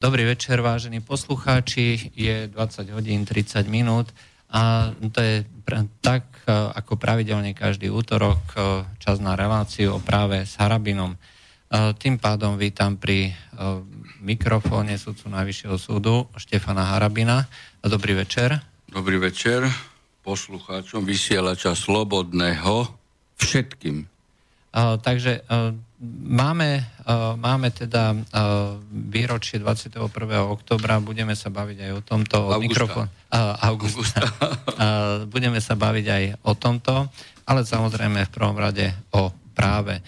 Dobrý večer, vážení poslucháči. Je 20 hodín 30 minút a to je tak, e, ako pravidelne každý útorok e, čas na reláciu o práve s Harabinom. E, tým pádom vítam pri mikrofóne sudcu Najvyššieho súdu Štefana Harabina. Dobrý večer. Dobrý večer poslucháčom vysielača Slobodného všetkým. Takže Máme, máme teda výročie 21. oktobra, budeme sa baviť aj o tomto. Od mikrofón, augusta. uh, budeme sa baviť aj o tomto, ale samozrejme v prvom rade o práve.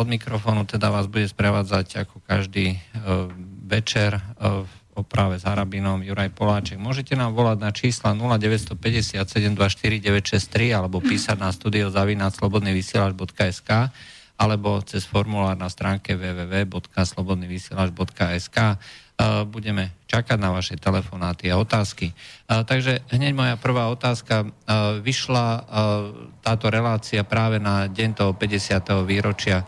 Od mikrofónu teda vás bude sprevádzať ako každý večer o práve s Harabinom Juraj Poláček. Môžete nám volať na čísla 0957 24963 alebo písať na studio zavináč slobodnyvysielač.sk alebo cez formulár na stránke www.slobodnyvysielač.sk e, budeme čakať na vaše telefonáty a otázky. E, takže hneď moja prvá otázka. E, vyšla táto relácia práve na deň toho 50. výročia.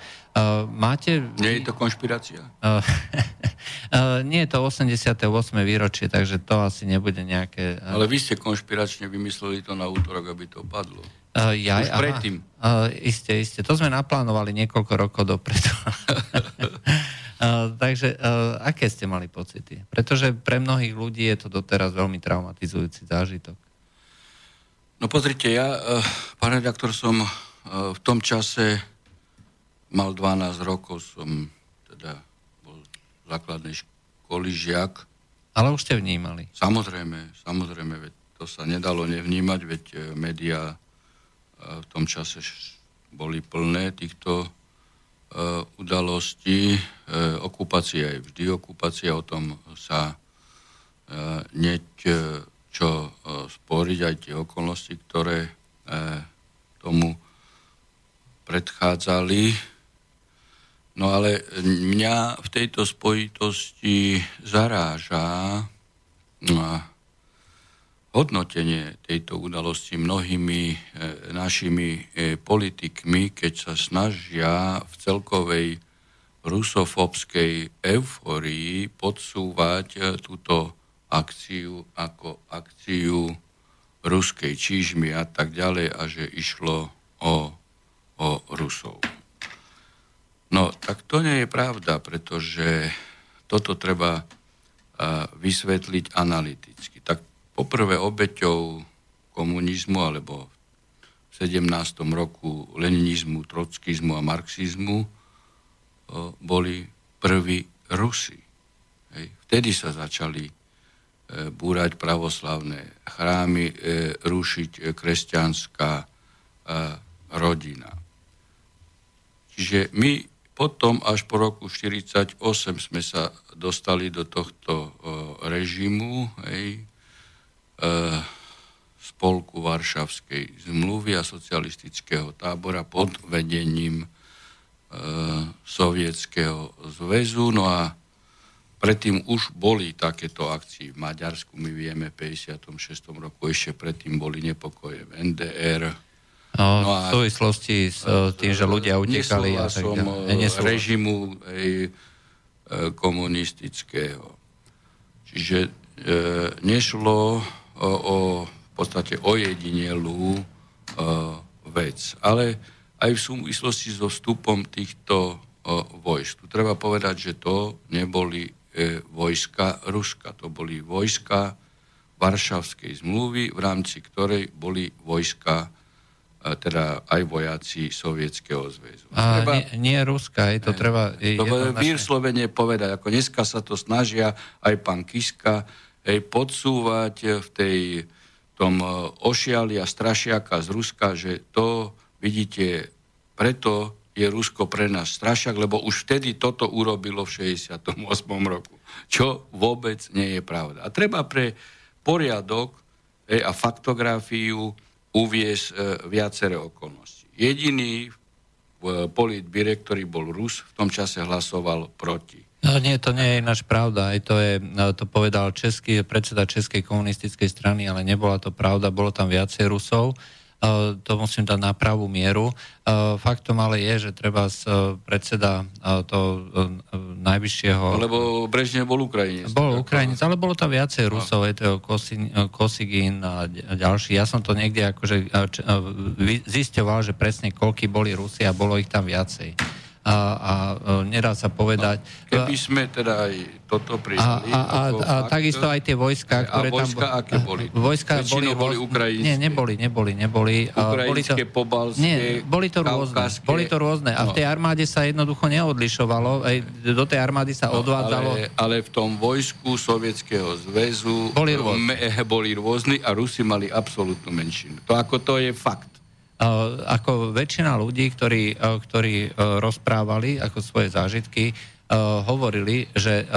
Máte... Nie je to konšpirácia? Nie je to 88. výročie, takže to asi nebude nejaké... Ale vy ste konšpiračne vymysleli to na útorok, aby to padlo. Uh, jaj, Už predtým. Uh, isté, isté. To sme naplánovali niekoľko rokov dopredu. uh, takže uh, aké ste mali pocity? Pretože pre mnohých ľudí je to doteraz veľmi traumatizujúci zážitok. No pozrite, ja, uh, pán redaktor, som uh, v tom čase mal 12 rokov, som teda bol v základnej školy žiak. Ale už ste vnímali. Samozrejme, samozrejme, veď to sa nedalo nevnímať, veď médiá v tom čase boli plné týchto e, udalostí. E, okupácia je vždy okupácia, o tom sa e, neď čo sporiť, aj tie okolnosti, ktoré tomu predchádzali. No ale mňa v tejto spojitosti zaráža no hodnotenie tejto udalosti mnohými e, našimi e, politikmi, keď sa snažia v celkovej rusofobskej euforii podsúvať e, túto akciu ako akciu ruskej čížmy a tak ďalej a že išlo o, o Rusov. No, tak to nie je pravda, pretože toto treba vysvetliť analyticky. Tak poprvé obeťou komunizmu alebo v 17. roku leninizmu, trockizmu a marxizmu boli prví Rusi. Hej. Vtedy sa začali e, búrať pravoslavné chrámy, e, rušiť kresťanská rodina. Čiže my potom až po roku 1948 sme sa dostali do tohto režimu, hej, E, spolku Varšavskej zmluvy a socialistického tábora pod vedením e, Sovietskeho zväzu. No a predtým už boli takéto akcie v Maďarsku, my vieme, v 56. roku ešte predtým boli nepokoje v NDR. No, no a, v súvislosti s e, tým, že ľudia utekali a tak ďalej. režimu ej, komunistického. Čiže e, nešlo o, o v podstate ojedinelú e, vec. Ale aj v súvislosti so vstupom týchto e, vojsk. Tu treba povedať, že to neboli e, vojska Ruska, to boli vojska Varšavskej zmluvy, v rámci ktorej boli vojska e, teda aj vojaci Sovietskeho zväzu. A treba, nie, nie Ruska, je to ne, treba... Je, to vyslovene povedať, ako dneska sa to snažia aj pán Kiska, hej, podsúvať v tej, tom e, ošiali a strašiaka z Ruska, že to, vidíte, preto je Rusko pre nás strašiak, lebo už vtedy toto urobilo v 68. roku. Čo vôbec nie je pravda. A treba pre poriadok hej, a faktografiu uviesť e, viaceré okolnosti. Jediný v politbire, ktorý bol Rus, v tom čase hlasoval proti. No, nie, to nie je ináč pravda. Aj to, je, no, to povedal český, predseda Českej komunistickej strany, ale nebola to pravda. Bolo tam viacej Rusov. To musím dať na pravú mieru. Faktom ale je, že treba z predseda to najvyššieho... Lebo Brežne bol Ukrajinec. Bol Ukrajinec, ale bolo tam viacej Rusov, je to Kosigin a ďalší. Ja som to niekde akože zisťoval, že presne koľky boli Rusi a bolo ich tam viacej a, a e, nedá sa povedať. No, keby sme teda aj toto priznali. A, a, a, a takisto aj tie vojska, ktoré a vojska, tam... aké boli? Vojska boli, boli ukrajinské. Nie, neboli, neboli, neboli. Ukrajinské, boli to, pobalské, Nie, boli to rôzne. Boli to rôzne. A v tej no. armáde sa jednoducho neodlišovalo. Aj do tej armády sa no, odvádzalo... Ale, ale v tom vojsku Sovietskeho zväzu boli rôzne. boli rôzni a Rusi mali absolútnu menšinu. To ako to je fakt. Eh, ako väčšina ľudí, ktorí, eh, ktorí eh, rozprávali ako svoje zážitky, hovorili, že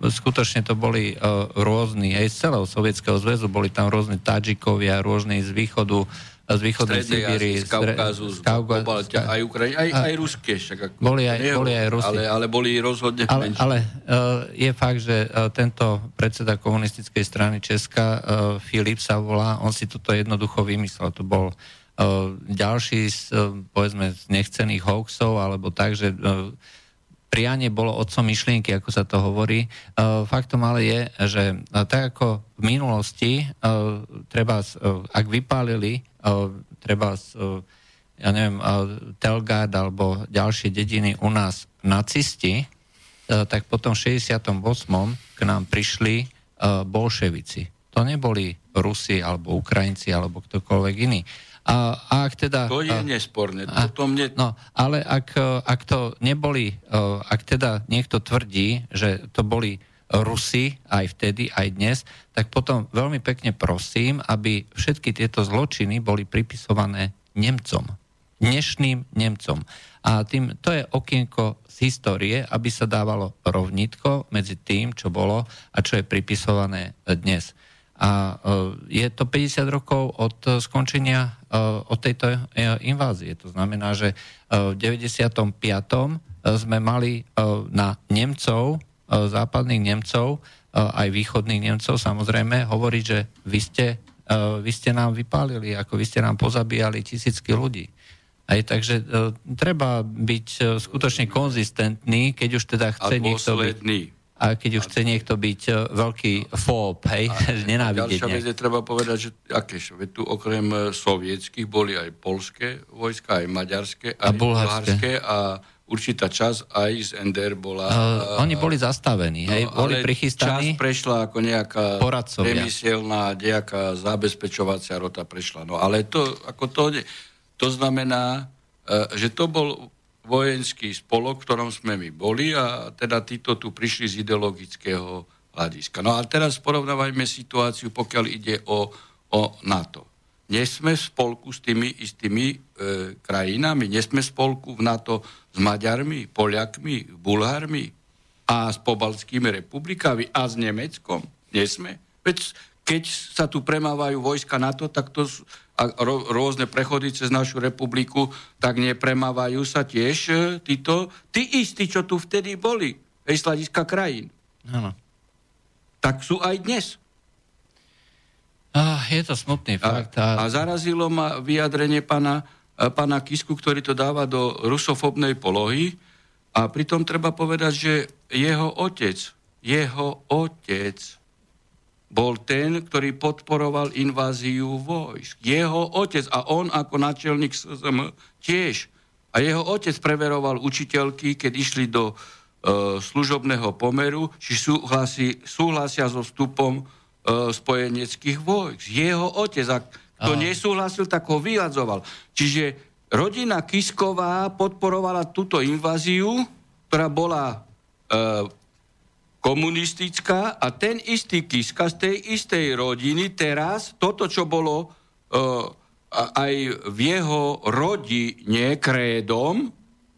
skutočne to boli rôzni, aj z celého Sovietskeho zväzu, boli tam rôzne Tadžikovia, rôzni z východu, z východnej Sibíry, z Kaukazu, z Kaukazu, aj Ukrajiny, aj, aj ruské. Však ako boli, aj, boli aj Rusi. Ale, ale boli rozhodne Ale, ale uh, je fakt, že uh, tento predseda komunistickej strany Česka, uh, Filip sa volá, on si toto jednoducho vymyslel. To bol ďalší z, povedzme, z nechcených hoaxov, alebo tak, že prianie bolo otcom myšlienky, ako sa to hovorí. Faktom ale je, že tak ako v minulosti, treba, ak vypálili, treba, ja neviem, Telgard alebo ďalšie dediny u nás nacisti, tak potom v 68. k nám prišli bolševici. To neboli Rusi alebo Ukrajinci alebo ktokoľvek iný. A, a ak teda... To je nesporné. A, to mne... No, ale ak, ak to neboli, ak teda niekto tvrdí, že to boli Rusi aj vtedy, aj dnes, tak potom veľmi pekne prosím, aby všetky tieto zločiny boli pripisované Nemcom. Dnešným Nemcom. A tým, to je okienko z histórie, aby sa dávalo rovnitko medzi tým, čo bolo a čo je pripisované dnes. A e, je to 50 rokov od skončenia e, od tejto e, invázie. To znamená, že v 95. sme mali na Nemcov, západných Nemcov, aj východných Nemcov samozrejme, hovoriť, že vy ste, vy ste nám vypálili, ako vy ste nám pozabíjali tisícky ľudí. Aj, takže uh, treba byť uh, skutočne konzistentný, keď už teda chce niekto byť a keď už chce niekto byť e, veľký fób, hej, nenávidieť. Ďalšia vec je treba povedať, že aké tu okrem e, sovietských boli aj polské vojska, aj maďarské, aj a bulharské a určitá časť aj z NDR bola... Uh, oni boli zastavení, no, hej, boli prichystaní. Časť prešla ako nejaká remyselná, nejaká zabezpečovacia rota prešla. No ale to, ako to, to znamená, že to bol vojenský spolok, v ktorom sme my boli a teda títo tu prišli z ideologického hľadiska. No a teraz porovnávajme situáciu, pokiaľ ide o, o NATO. Nie sme v spolku s tými istými e, krajinami, nie sme v spolku v NATO s Maďarmi, Poliakmi, Bulhármi a s pobalskými republikami a s Nemeckom. Nie sme. Veď keď sa tu premávajú vojska NATO, tak to a rôzne prechody cez našu republiku, tak nepremávajú sa tiež e, títo, tí istí, čo tu vtedy boli, z hľadiska krajín. Ano. Tak sú aj dnes. Ah, je to smutný fakt. A, a zarazilo ma vyjadrenie pana, e, pana Kisku, ktorý to dáva do rusofobnej polohy. A pritom treba povedať, že jeho otec, jeho otec bol ten, ktorý podporoval inváziu vojsk. Jeho otec a on ako náčelník SZM tiež. A jeho otec preveroval učiteľky, keď išli do e, služobného pomeru, či súhlasí, súhlasia so vstupom e, spojeneckých vojsk. Jeho otec, ak to Aha. nesúhlasil, tak ho vyhadzoval. Čiže rodina Kisková podporovala túto inváziu, ktorá bola e, komunistická a ten istý Kiska z tej istej rodiny teraz, toto, čo bolo uh, aj v jeho rodine krédom,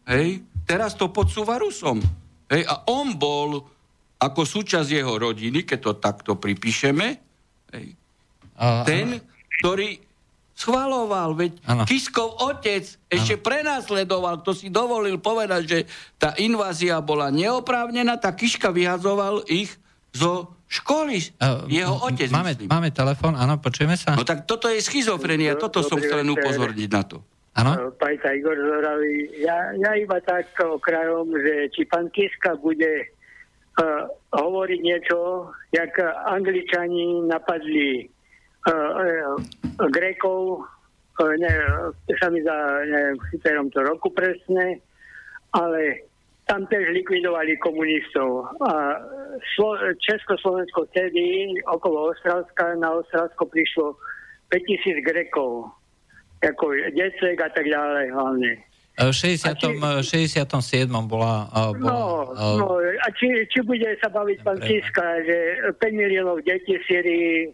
hej, teraz to podsúva Rusom. Hej, a on bol ako súčasť jeho rodiny, keď to takto pripíšeme, hej, ten, ktorý schvaloval, veď ano. Kiskov otec ešte ano. prenasledoval, kto si dovolil povedať, že tá invázia bola neoprávnená, tak Kiška vyhazoval ich zo Školy, jeho otec. Máme, máme telefon, áno, počujeme sa? No tak toto je schizofrenia, toto som chcel upozorniť na to. Áno? Pajta Igor Zoravý. Ja, ja iba tak okrajom, že či pán Kiska bude uh, hovoriť niečo, jak Angličani napadli uh, uh, Grékov, uh, ne, sa mi za, neviem, ktorom to roku presne, ale tam tiež likvidovali komunistov. A Slo- Československo vtedy okolo Ostravska, na Ostravsko prišlo 5000 Grekov ako Decek a tak ďalej hlavne. V 60, či, 67. bola... bola no, no, a či, či bude sa baviť pán Kiska, že 5 miliónov detí v Syrii, e,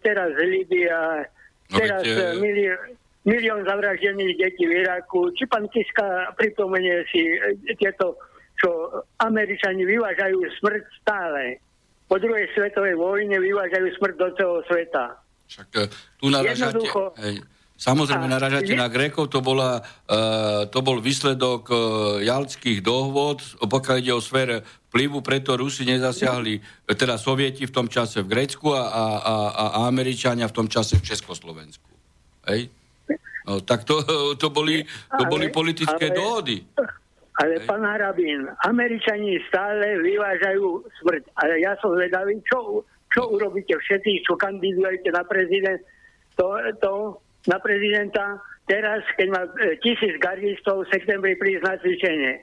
teraz Libia, no, teraz veď, e, milión, milión zavraždených detí v Iraku. Či pán Kiska pripomenie si e, tieto, čo Američani vyvážajú smrť stále. Po druhej svetovej vojne vyvážajú smrť do celého sveta. Však tu naražate... Hej Samozrejme, naražate na Grékov, to, bola, uh, to bol výsledok uh, jalckých dohôd, pokiaľ ide o sfér vplyvu, preto Rusi nezasiahli, teda Sovieti v tom čase v Grécku a, a, a, a Američania v tom čase v Československu. Hej? No, tak to, to, boli, to boli politické ale, dohody. Ale Hej. pán Harabín, Američani stále vyvážajú smrť. Ale ja som vedavý, čo, čo urobíte všetci, čo kandidujete na prezident, to, to na prezidenta teraz, keď má e, tisíc gardistov v septembri prísť na cvičenie.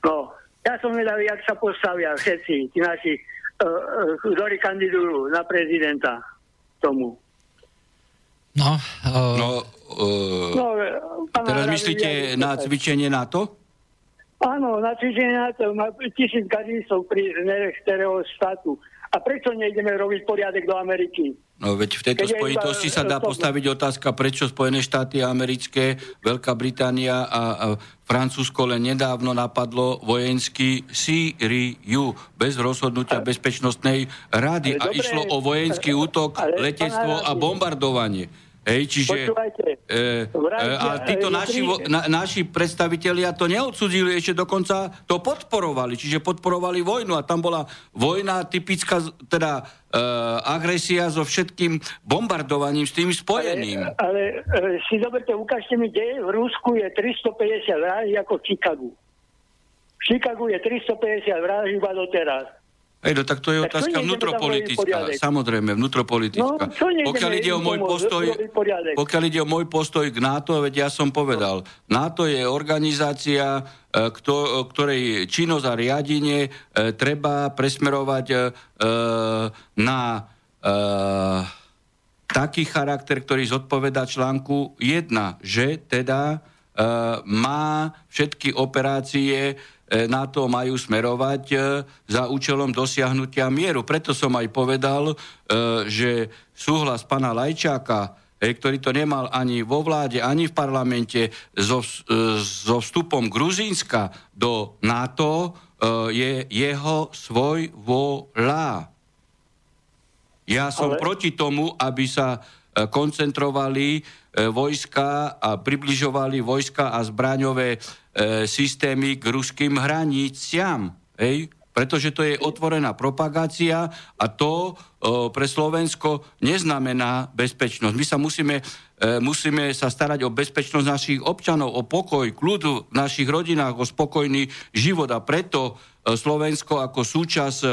No, ja som vedavý, jak sa postavia všetci, tí naši, uh, uh, ktorí kandidujú na prezidenta tomu. No, uh... no, uh, no teraz myslíte na cvičenie NATO? Áno, na cvičenie NATO má tisíc gardistov prísť z ktorého štátu. A prečo nejdeme robiť poriadek do Ameriky? No veď v tejto Keď spojitosti sa dá postaviť otázka, prečo Spojené štáty americké, Veľká Británia a, a Francúzsko len nedávno napadlo vojenský Sýriu bez rozhodnutia Bezpečnostnej rady. a išlo o vojenský útok, letectvo a bombardovanie. Hej, čiže... E, e, a títo naši, na, naši predstavitelia to neodsudili, ešte dokonca to podporovali. Čiže podporovali vojnu a tam bola vojna typická, teda e, agresia so všetkým bombardovaním s tým spojeným. Ale, ale e, si zoberte, ukážte mi, kde v Rusku je 350 vraží ako v Chicagu. V Chicagu je 350 vraží iba doteraz. Hej, no tak to je tak otázka vnútropolitická. Samozrejme, vnútropolitická. No, pokiaľ ide o môj postoj, pokiaľ ide o môj postoj k NATO, veď ja som povedal, NATO je organizácia, e, kto, ktorej činnosť a riadenie e, treba presmerovať e, na taký charakter, ktorý zodpoveda článku 1, že teda má všetky operácie E, na to majú smerovať e, za účelom dosiahnutia mieru. Preto som aj povedal, e, že súhlas pana Lajčáka, ktorý to nemal ani vo vláde, ani v parlamente, so, so vstupom Gruzínska do NATO, je jeho svoj volá. Ja som Ale... proti tomu, aby sa koncentrovali vojska a približovali vojska a zbraňové e, systémy k ruským hraniciam. Hej? Pretože to je otvorená propagácia a to e, pre Slovensko neznamená bezpečnosť. My sa musíme, e, musíme sa starať o bezpečnosť našich občanov, o pokoj, kľud v našich rodinách, o spokojný život a preto e, Slovensko ako súčasť e,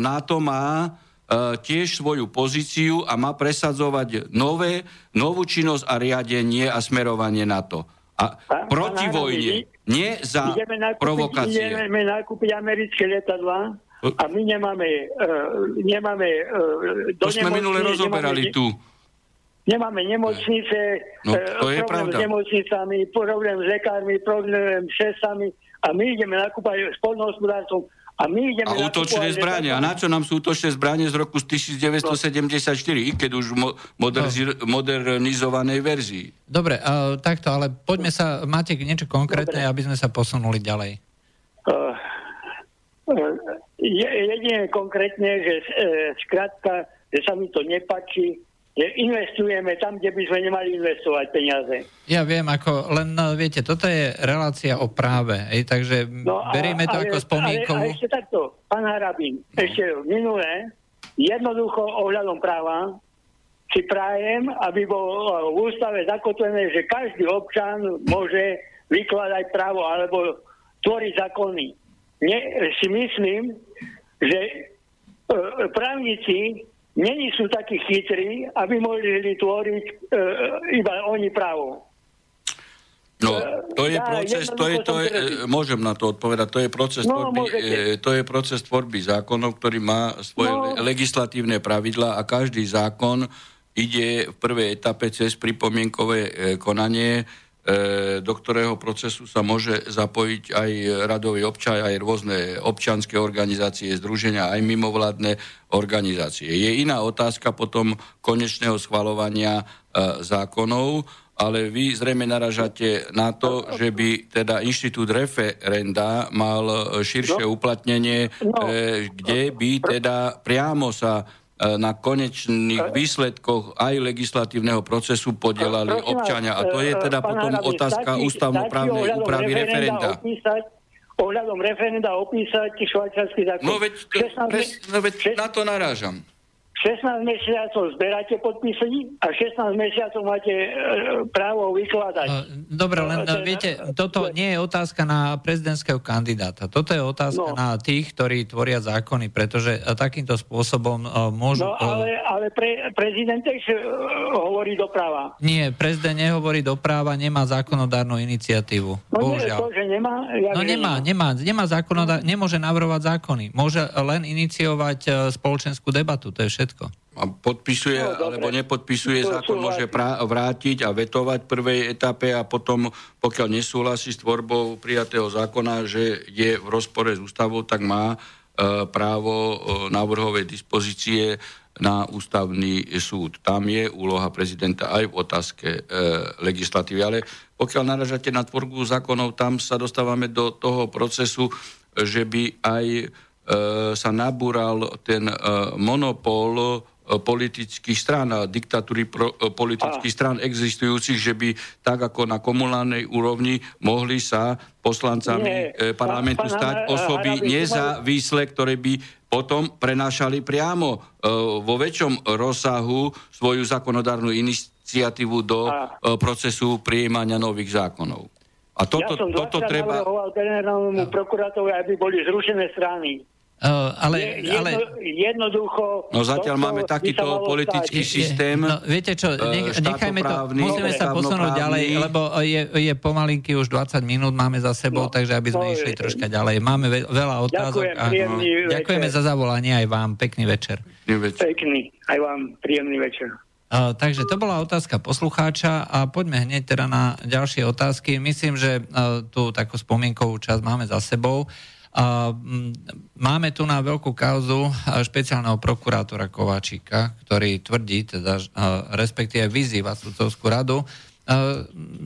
NATO má e, tiež svoju pozíciu a má presadzovať nové, novú činnosť a riadenie a smerovanie na to. A pán, proti pán vojne, nie za ideme nakúpiť, provokácie. Ideme nakúpiť americké letadla a my nemáme... Uh, nemáme uh, to sme minule rozoberali nemáme, tu. Nemáme nemocnice, no, to je problém pravda. s nemocnicami, problém s lekármi, problém s šesami a my ideme nakúpať s polnohospodárstvom a my ideme a útočné zbranie. A na čo nám sú útočné zbranie z roku 1974, i keď už mo- moderzi- no. modernizovanej verzii? Dobre, uh, takto, ale poďme sa, máte niečo konkrétne, Dobre. aby sme sa posunuli ďalej. Uh, uh, jedine konkrétne, že uh, skrátka, že sa mi to nepačí, investujeme tam, kde by sme nemali investovať peniaze. Ja viem, ako, len no, viete, toto je relácia o práve, ej, takže no, berieme to ale, ako spomínkovú. Ale, ale ešte takto, pán Harabín, no. ešte minulé, jednoducho ohľadom práva, si prajem, aby bol v ústave zakotvené, že každý občan môže vykladať právo alebo tvoriť zákony. Ne, si myslím, že e, právnici není sú takí chytrí, aby mohli tvoriť e, iba oni právo. No, to je proces, to je, to je, môžem na to odpovedať, to je proces, no, tvorby, e, to je proces tvorby zákonov, ktorý má svoje no. legislatívne pravidla a každý zákon ide v prvej etape cez pripomienkové e, konanie, E, do ktorého procesu sa môže zapojiť aj radový občan, aj rôzne občanské organizácie, združenia, aj mimovládne organizácie. Je iná otázka potom konečného schvalovania e, zákonov, ale vy zrejme naražate na to, že by teda inštitút referenda mal širšie no. uplatnenie, no. E, kde by teda priamo sa E, na konečných výsledkoch aj legislatívneho procesu podielali občania. A to je teda potom otázka ústavnoprávnej úpravy referenda. Ohľadom referenda opísať švajčarský zákon. No veď, pres, no veď na to narážam. 16 mesiacov zberáte podpisy a 16 mesiacov máte e, právo vykladať. Dobre, len no, viete, toto nie je otázka na prezidentského kandidáta. Toto je otázka no. na tých, ktorí tvoria zákony, pretože takýmto spôsobom môžu... No, ale, ale pre, prezident tiež hovorí do práva. Nie, prezident nehovorí do práva, nemá zákonodárnu iniciatívu. No Bohužiaľ. nie, to, že nemá... Ja no nemá, nemá, nemá zákonodár, nemôže navrhovať zákony. Môže len iniciovať spoločenskú debatu, to je všetko všetko. A podpisuje no, alebo nepodpisuje to zákon, môže prá- vrátiť a vetovať v prvej etape a potom, pokiaľ nesúhlasí s tvorbou prijatého zákona, že je v rozpore s ústavou, tak má e, právo e, návrhovej dispozície na ústavný súd. Tam je úloha prezidenta aj v otázke e, legislatívy. Ale pokiaľ naražate na tvorbu zákonov, tam sa dostávame do toho procesu, že by aj E, sa nabúral ten e, monopol e, politických strán a diktatúry pro, politických a. strán existujúcich, že by tak ako na komunálnej úrovni mohli sa poslancami Nie, parlamentu pán, stať osoby nezávislé, ktoré by potom prenášali priamo vo väčšom rozsahu svoju zákonodárnu iniciatívu do a. procesu prijímania nových zákonov. A toto, ja som toto treba... generálnemu prokurátorovi, aby boli zrušené strany. Uh, ale, jedno, ale... Jednoducho... No zatiaľ máme takýto politický stať. systém. No, viete čo, nech, nechajme to, musíme sa posunúť ďalej, lebo je, je pomalinky už 20 minút máme za sebou, no, takže aby sme išli je, troška ďalej. Máme ve, veľa otázok. Ďakujem, a, no, ďakujeme za zavolanie aj vám. Pekný večer. Pekný, aj vám príjemný večer. Uh, takže to bola otázka poslucháča a poďme hneď teda na ďalšie otázky. Myslím, že uh, tú takú spomienkovú časť máme za sebou. Máme tu na veľkú kauzu špeciálneho prokurátora Kováčika, ktorý tvrdí, teda, respektíve vyzýva sudcovskú radu,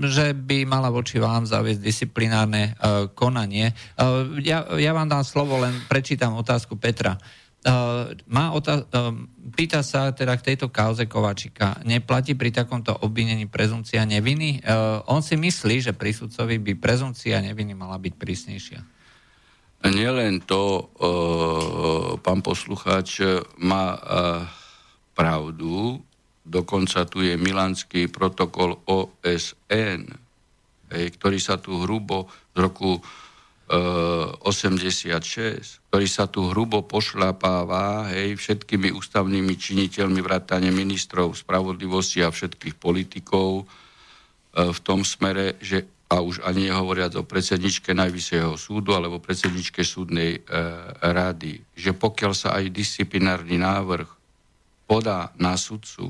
že by mala voči vám zaviesť disciplinárne konanie. Ja, ja vám dám slovo, len prečítam otázku Petra. Má otá- pýta sa teda k tejto kauze Kováčika. Neplatí pri takomto obvinení prezumcia neviny? On si myslí, že pri sudcovi by prezumcia neviny mala byť prísnejšia. Nielen to, e, pán poslucháč má e, pravdu, dokonca tu je Milanský protokol OSN, ktorý sa tu hrubo z roku 86, e, ktorý sa tu hrubo pošľapáva hej, všetkými ústavnými činiteľmi vrátane ministrov spravodlivosti a všetkých politikov v tom smere, že a už ani nehovoriac o predsedničke Najvyššieho súdu alebo predsedničke súdnej e, rady, že pokiaľ sa aj disciplinárny návrh podá na sudcu,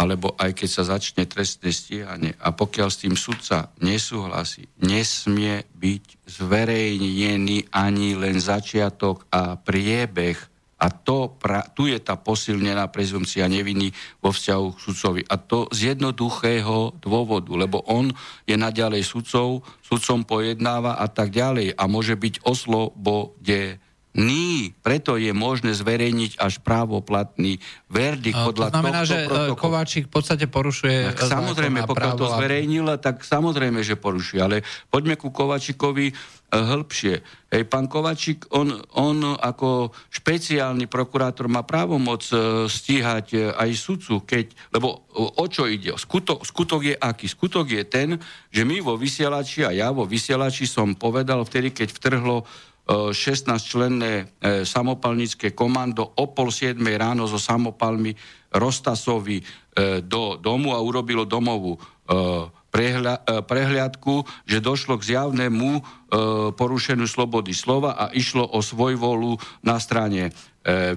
alebo aj keď sa začne trestné stíhanie a pokiaľ s tým sudca nesúhlasí, nesmie byť zverejnený ani len začiatok a priebeh a to, pra, tu je tá posilnená prezumcia neviny vo vzťahu k sudcovi. A to z jednoduchého dôvodu, lebo on je naďalej sudcov, sudcom pojednáva a tak ďalej a môže byť oslobodený. Ní, preto je možné zverejniť až právoplatný verdikt podľa To znamená, že e, protokolu. Kováčik v podstate porušuje tak Samozrejme, pokiaľ to zverejnil, tak samozrejme, že porušuje. Ale poďme ku Kováčikovi e, hĺbšie. Hej, pán Kovačík, on, on ako špeciálny prokurátor má právomoc e, stíhať aj sudcu, keď, lebo o čo ide? Skutok, skutok je aký? Skutok je ten, že my vo vysielači a ja vo vysielači som povedal vtedy, keď vtrhlo 16-členné e, samopalnické komando o pol 7 ráno so samopalmi Rostasovi e, do domu a urobilo domovú e, prehliadku, že došlo k zjavnému porušeniu slobody slova a išlo o svojvolu na strane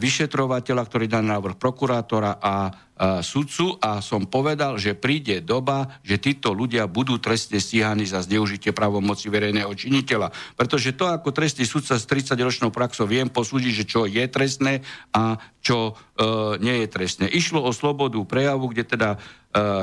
vyšetrovateľa, ktorý dá návrh prokurátora a sudcu a som povedal, že príde doba, že títo ľudia budú trestne stíhaní za zneužitie pravomoci verejného činiteľa. Pretože to ako trestný sudca s 30-ročnou praxou viem posúdiť, že čo je trestné a čo e, nie je trestné. Išlo o slobodu prejavu, kde teda e,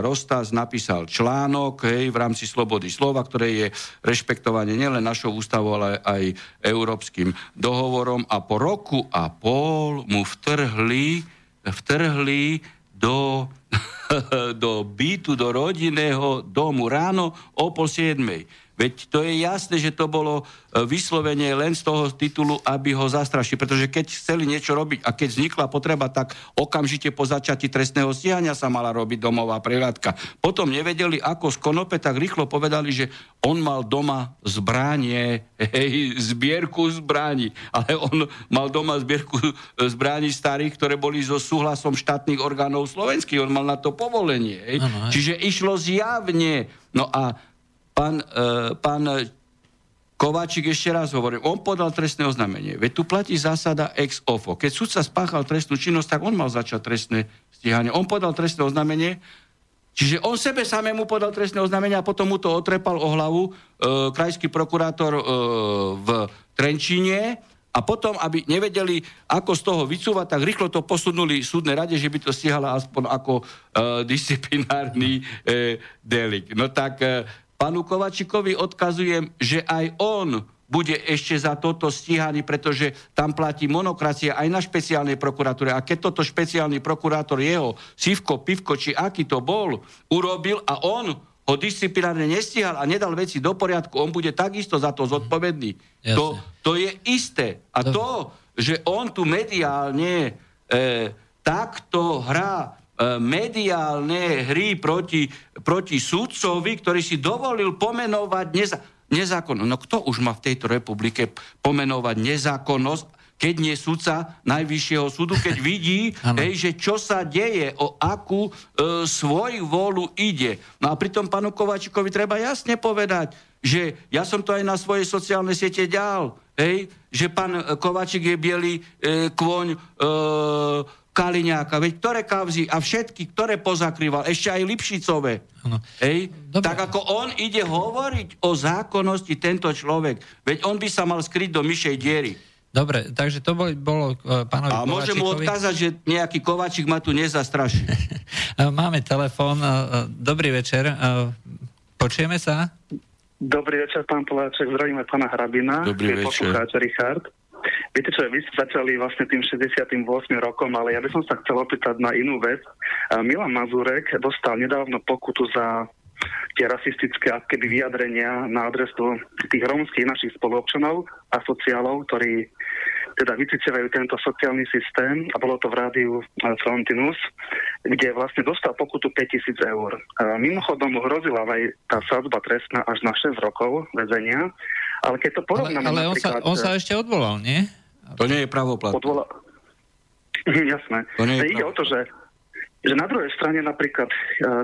Rostas napísal článok hej, v rámci slobody slova, ktoré je rešpektovanie nielen našou ústavou, ale aj európskym dohovorom a po roku a pol mu vtrhli, vtrhli do, do bytu, do rodinného domu ráno o pol siedmej. Veď to je jasné, že to bolo e, vyslovene len z toho titulu, aby ho zastrašili. Pretože keď chceli niečo robiť a keď vznikla potreba, tak okamžite po začati trestného stíhania sa mala robiť domová prehľadka. Potom nevedeli, ako z konope, tak rýchlo povedali, že on mal doma zbranie, hej, zbierku zbraní. Ale on mal doma zbierku e, zbraní starých, ktoré boli so súhlasom štátnych orgánov slovenských. On mal na to povolenie. Hej. Ano, Čiže išlo zjavne. No a pán, e, pán Kováčik ešte raz hovorím, on podal trestné oznámenie. Veď tu platí zásada ex ofo. Keď sudca spáchal trestnú činnosť, tak on mal začať trestné stíhanie. On podal trestné oznámenie, čiže on sebe samému podal trestné oznámenie a potom mu to otrepal o hlavu e, krajský prokurátor e, v Trenčíne a potom, aby nevedeli, ako z toho vycúvať, tak rýchlo to posunuli súdnej rade, že by to stihala aspoň ako e, disciplinárny e, delik. No tak e, Panu Kovačikovi odkazujem, že aj on bude ešte za toto stíhaný, pretože tam platí monokracia aj na špeciálnej prokuratúre. A keď toto špeciálny prokurátor jeho, Sivko, Pivko, či aký to bol, urobil a on ho disciplinárne nestíhal a nedal veci do poriadku, on bude takisto za to zodpovedný. To, to je isté. A to, že on tu mediálne e, takto hrá mediálne hry proti, proti sudcovi, ktorý si dovolil pomenovať neza, nezákonnosť. No kto už má v tejto republike pomenovať nezákonnosť, keď nie sudca Najvyššieho súdu, keď vidí, hej, že čo sa deje, o akú e, svoju volu ide. No a pritom panu Kovačikovi treba jasne povedať, že ja som to aj na svojej sociálnej siete ďal, hej, že pán Kovačik je biely e, kôň e, Kaliňáka, veď ktoré kavzy a všetky, ktoré pozakrýval, ešte aj Lipšicové. Hej? Tak ako on ide hovoriť o zákonnosti tento človek, veď on by sa mal skryť do myšej diery. Dobre, takže to bolo, bolo uh, pánovi A môžem mu odkázať, že nejaký Kovačik ma tu nezastraší. Máme telefón. Uh, dobrý večer. Počujeme sa? Dobrý večer, pán Poláček. Zdravíme pána Hrabina. Dobrý večer. Richard. Viete čo, vy ste začali vlastne tým 68 rokom, ale ja by som sa chcel opýtať na inú vec. Milan Mazurek dostal nedávno pokutu za tie rasistické keby vyjadrenia na adresu tých rómskych našich spoluobčanov a sociálov, ktorí teda vycicievajú tento sociálny systém a bolo to v rádiu Frontinus, kde vlastne dostal pokutu 5000 eur. Mimochodom mu hrozila aj tá sadzba trestná až na 6 rokov väzenia, ale keď to porovnáme... Ale, ale on, sa, on sa ešte odvolal, nie? To nie je pravoplatné. Odvola... Jasné. To nie je Ide o to, že že na druhej strane napríklad e,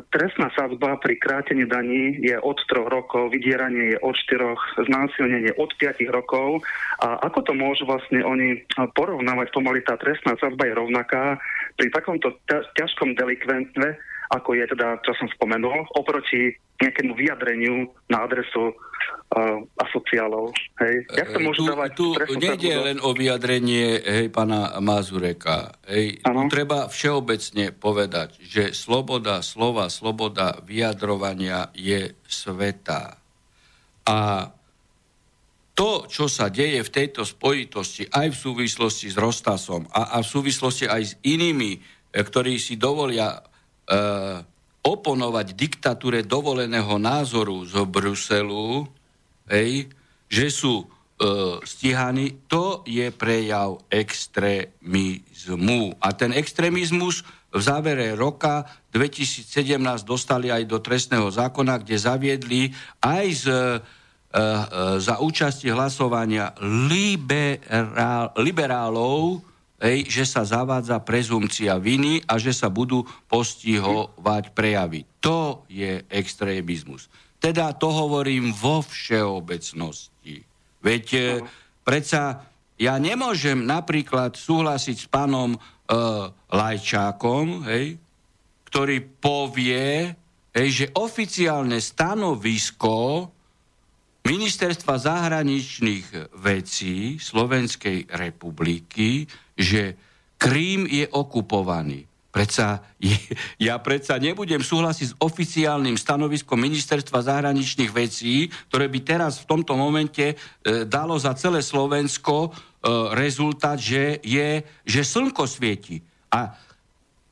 trestná sadzba pri krátení daní je od troch rokov, vydieranie je od štyroch, znásilnenie od piatich rokov. A ako to môžu vlastne oni porovnávať, pomaly tá trestná sadzba je rovnaká pri takomto ťažkom delikventne, ako je teda, čo som spomenul, oproti nejakému vyjadreniu na adresu uh, asociálov. Hej. Jak to môžu tu, dávať? Tu nejde len o vyjadrenie hej, pána Mazureka. Hej. Tu treba všeobecne povedať, že sloboda slova, sloboda vyjadrovania je sveta. A to, čo sa deje v tejto spojitosti, aj v súvislosti s Rostasom a, a v súvislosti aj s inými, e, ktorí si dovolia oponovať diktatúre dovoleného názoru z Bruselu, hej, že sú e, stíhaní, to je prejav extrémizmu. A ten extrémizmus v závere roka 2017 dostali aj do trestného zákona, kde zaviedli aj z Eh, eh, za účasti hlasovania liberál, liberálov, ej, že sa zavádza prezumcia viny a že sa budú postihovať prejavy. To je extrémizmus. Teda to hovorím vo všeobecnosti. Veď eh, predsa ja nemôžem napríklad súhlasiť s pánom e, Lajčákom, hej, ktorý povie, hej, že oficiálne stanovisko ministerstva zahraničných vecí Slovenskej republiky, že Krím je okupovaný. Predsa, ja predsa nebudem súhlasiť s oficiálnym stanoviskom Ministerstva zahraničných vecí, ktoré by teraz v tomto momente e, dalo za celé Slovensko e, rezultát, že, je, že slnko svieti. A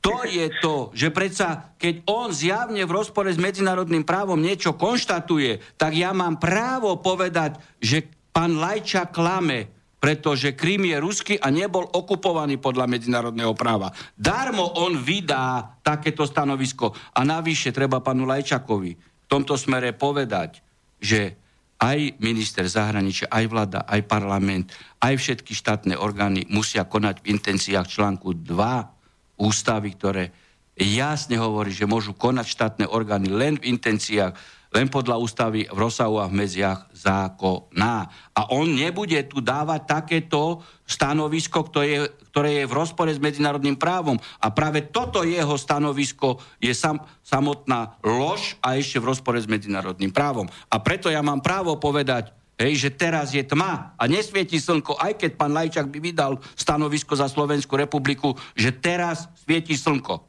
to je to, že predsa, keď on zjavne v rozpore s medzinárodným právom niečo konštatuje, tak ja mám právo povedať, že pán Lajča klame, pretože Krym je ruský a nebol okupovaný podľa medzinárodného práva. Darmo on vydá takéto stanovisko. A navyše treba panu Lajčakovi v tomto smere povedať, že aj minister zahraničia, aj vláda, aj parlament, aj všetky štátne orgány musia konať v intenciách článku 2 ústavy, ktoré jasne hovorí, že môžu konať štátne orgány len v intenciách, len podľa ústavy v rozsahu a v medziach zákona. A on nebude tu dávať takéto stanovisko, ktoré je, ktoré je v rozpore s medzinárodným právom. A práve toto jeho stanovisko je sam, samotná lož a ešte v rozpore s medzinárodným právom. A preto ja mám právo povedať, Hej, že teraz je tma a nesvieti slnko, aj keď pán Lajčák by vydal stanovisko za Slovenskú republiku, že teraz svieti slnko.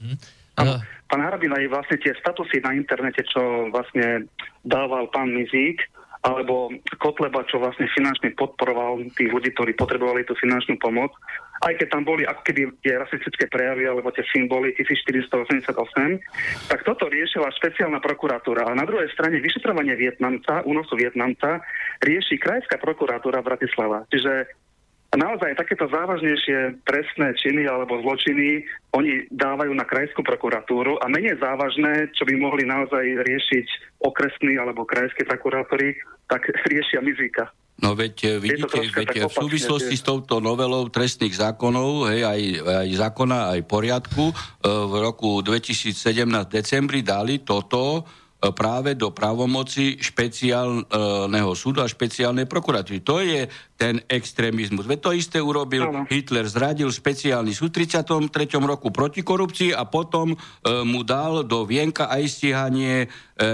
Hm. Uh. Pán Harabin, aj vlastne tie statusy na internete, čo vlastne dával pán Mizík, alebo Kotleba, čo vlastne finančne podporoval tých ľudí, ktorí potrebovali tú finančnú pomoc, aj keď tam boli ako keby tie rasistické prejavy alebo tie symboly 1488, tak toto riešila špeciálna prokuratúra. A na druhej strane vyšetrovanie Vietnamca, únosu Vietnamca, rieši krajská prokuratúra Bratislava. Čiže naozaj takéto závažnejšie trestné činy alebo zločiny oni dávajú na krajskú prokuratúru a menej závažné, čo by mohli naozaj riešiť okresní alebo krajské prokurátory, tak riešia mizíka. No veď eh, vidíte, veď eh, v súvislosti s touto novelou trestných zákonov, hej, aj, aj zákona, aj poriadku, eh, v roku 2017 decembri dali toto práve do právomoci špeciálneho súdu a špeciálnej prokuratúry. To je ten extrémizmus. Veď to isté urobil ano. Hitler. Zradil špeciálny súd v 33. roku proti korupcii a potom e, mu dal do vienka aj stíhanie e,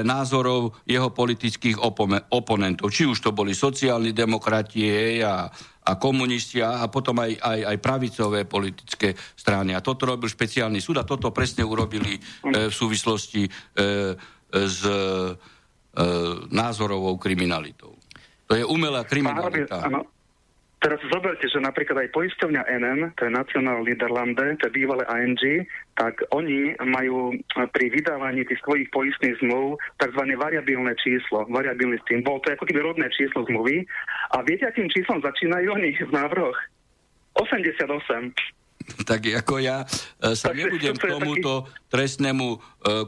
názorov jeho politických opome, oponentov. Či už to boli sociálni demokrati a, a komunisti a potom aj, aj, aj pravicové politické strany. A toto robil špeciálny súd a toto presne urobili e, v súvislosti e, s e, názorovou kriminalitou. To je umelá kriminalita. Áno. Teraz zoberte, že napríklad aj poisťovňa NN, to je National Niederlande, to je bývalé ANG, tak oni majú pri vydávaní tých svojich poistných zmluv tzv. variabilné číslo, variabilný symbol, to je ako keby rodné číslo zmluvy. A viete, akým číslom začínajú oni v návrhoch? 88. tak ako ja e, sa nebudem k tomuto trestnému e,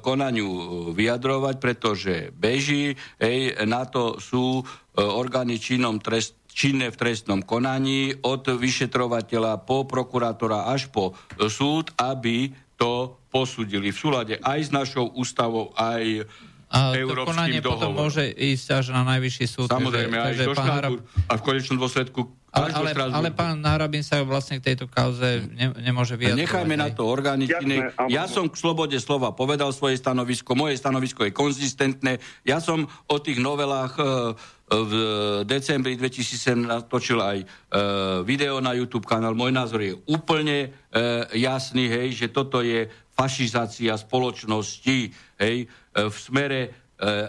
konaniu e, vyjadrovať, pretože beží, hej, na to sú orgány činom trest, činné v trestnom konaní od vyšetrovateľa po prokurátora až po súd, aby to posudili v súlade aj s našou ústavou, aj a to konanie dohovorom. potom môže ísť až na najvyšší súd. Samozrejme, takže, aj takže do Harab... a v konečnom dôsledku ale, ale, ale pán Harabin sa vlastne k tejto kauze ne, nemôže vyjadrovať. Nechajme na to orgány Ja som k slobode slova povedal svoje stanovisko, moje stanovisko je konzistentné. Ja som o tých novelách e, v decembri 2007 natočil aj e, video na YouTube kanál. Môj názor je úplne e, jasný, hej, že toto je fašizácia spoločnosti, hej, v smere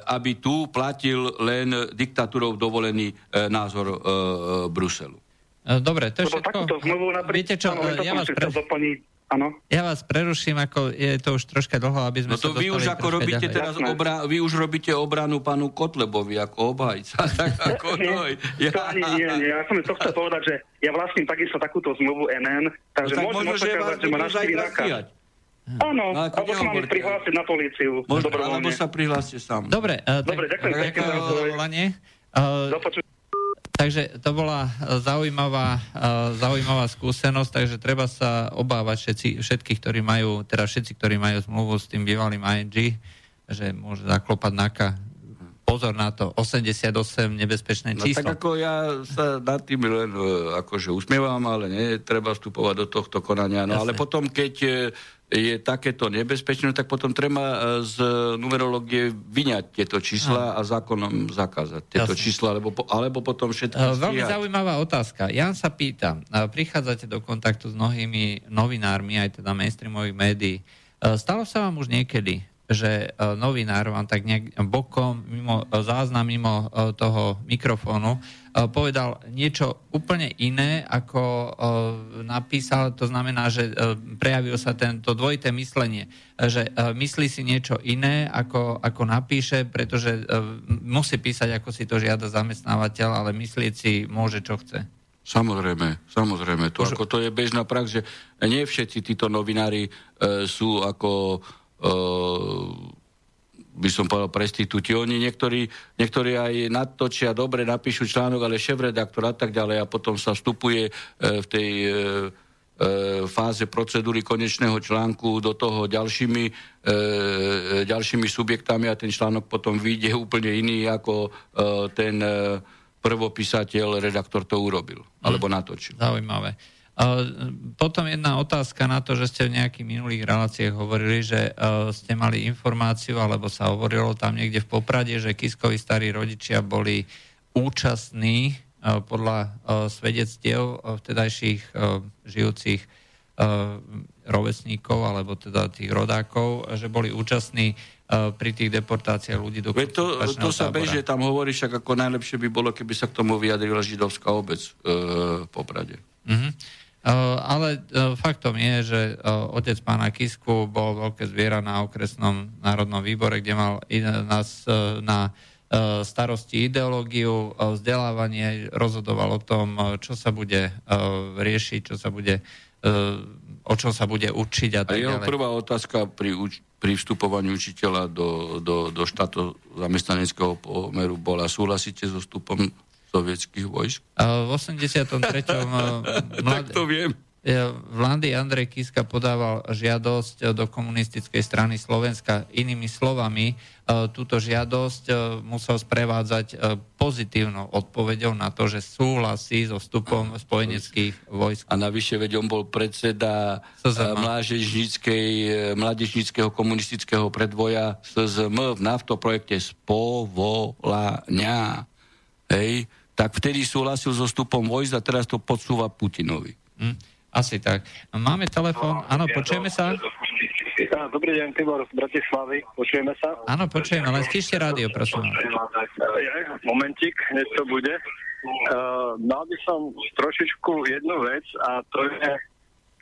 aby tu platil len diktatúrou dovolený názor Bruselu. Dobre, to je všetko. Takúto zmluvu napríklad, Viete čo, ja vás, pre... Áno. Ja vás preruším, ako je to už troška dlho, aby sme no to vy už ako robíte ďalej. teraz obra, vy už robíte obranu pánu Kotlebovi ako obhajca. tak ako nie, no, ja... to ani nie, nie. Ja som to chcel povedať, že ja vlastním takisto takúto zmluvu NN, takže no, môžem možno, očakávať, že, že ma našli Áno, no, alebo sa mám prihlásiť na políciu. Možno, alebo sa prihláste sám. Dobre, uh, Dobre ďakujem pekne za rozhovor. Takže to bola e, zaujímavá, e, zaujímavá skúsenosť, takže treba sa obávať všetci, všetkých, ktorí majú, teda všetci, ktorí majú zmluvu s tým bývalým ING, že môže zaklopať NAKA. Pozor na to, 88 nebezpečné číslo. No tak ako ja sa nad tým len e, akože usmievam, ale nie treba vstupovať do tohto konania. No Jasne. ale potom, keď je takéto nebezpečné, tak potom treba e, z numerológie vyňať tieto čísla a zákonom zakázať tieto Jasne. čísla, alebo, alebo potom všetky uh, Veľmi zaujímavá otázka. Ja sa pýtam, prichádzate do kontaktu s mnohými novinármi, aj teda mainstreamových médií. Stalo sa vám už niekedy, že novinár vám tak nejak bokom, mimo záznam, mimo toho mikrofónu E, povedal niečo úplne iné, ako e, napísal. To znamená, že e, prejavil sa tento dvojité myslenie, že myslí si niečo iné, ako, ako napíše, pretože musí písať, ako si to žiada zamestnávateľ, ale myslieť si môže, čo chce. Samozrejme, samozrejme. To, Už... ako to je bežná prax, že nie všetci títo novinári e, sú ako e, by som povedal, prestitúti. Oni niektorí, niektorí aj natočia, dobre napíšu článok, ale šéf-redaktor a tak ďalej a potom sa vstupuje e, v tej e, e, fáze procedúry konečného článku do toho ďalšími, e, ďalšími subjektami a ten článok potom vyjde úplne iný, ako e, ten e, prvopísateľ, redaktor to urobil, alebo natočil. Zaujímavé. Potom jedna otázka na to, že ste v nejakých minulých reláciách hovorili, že ste mali informáciu, alebo sa hovorilo tam niekde v Poprade, že Kiskovi starí rodičia boli účastní podľa svedectiev vtedajších žijúcich rovesníkov, alebo teda tých rodákov, že boli účastní pri tých deportáciách ľudí do to, to sa bežne tam hovorí, však ako najlepšie by bolo, keby sa k tomu vyjadrila židovská obec e, v Poprade. Uh-huh. Eh, ale eh, faktom je, že eh, otec pána Kisku bol veľké zviera na okresnom národnom výbore, kde mal nás na starosti ideológiu, vzdelávanie, rozhodoval o tom, čo sa bude riešiť, čo sa bude, o čo sa bude učiť a tak A jeho prvá otázka pri, pri vstupovaní učiteľa do, do, do štátu zamestnaneckého pomeru bola, súhlasíte so vstupom sovietských vojsk? V 83. mlad... tak to viem. Vlády Andrej Kiska podával žiadosť do komunistickej strany Slovenska. Inými slovami, túto žiadosť musel sprevádzať pozitívnou odpovedou na to, že súhlasí so vstupom spojeneckých vojsk. A navyše, veď on bol predseda mládežníckého komunistického predvoja SZM v naftoprojekte z povolania. Hej, tak vtedy súhlasil so stupom vojsk a teraz to podsúva Putinovi. Hm, asi tak. Máme telefón, áno, počujeme sa? Dobrý deň, Tibor z Bratislavy, počujeme sa? Áno, počujeme, len stíšte rádio, prosím. Momentík, hneď to bude. Uh, mal by som trošičku jednu vec a to je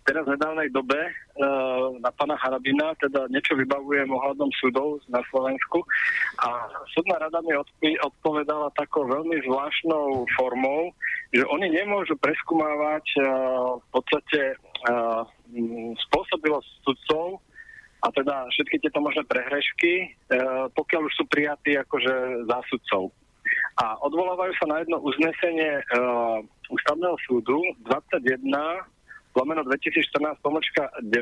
teraz v nedávnej dobe e, na pána Harabina, teda niečo vybavujem ohľadom súdov na Slovensku a súdna rada mi odp- odpovedala takou veľmi zvláštnou formou, že oni nemôžu preskumávať e, v podstate e, spôsobilosť sudcov a teda všetky tieto možné prehrešky, e, pokiaľ už sú prijatí akože zásudcov. A odvolávajú sa na jedno uznesenie e, ústavného súdu 21 lomeno 2014 pomočka 19,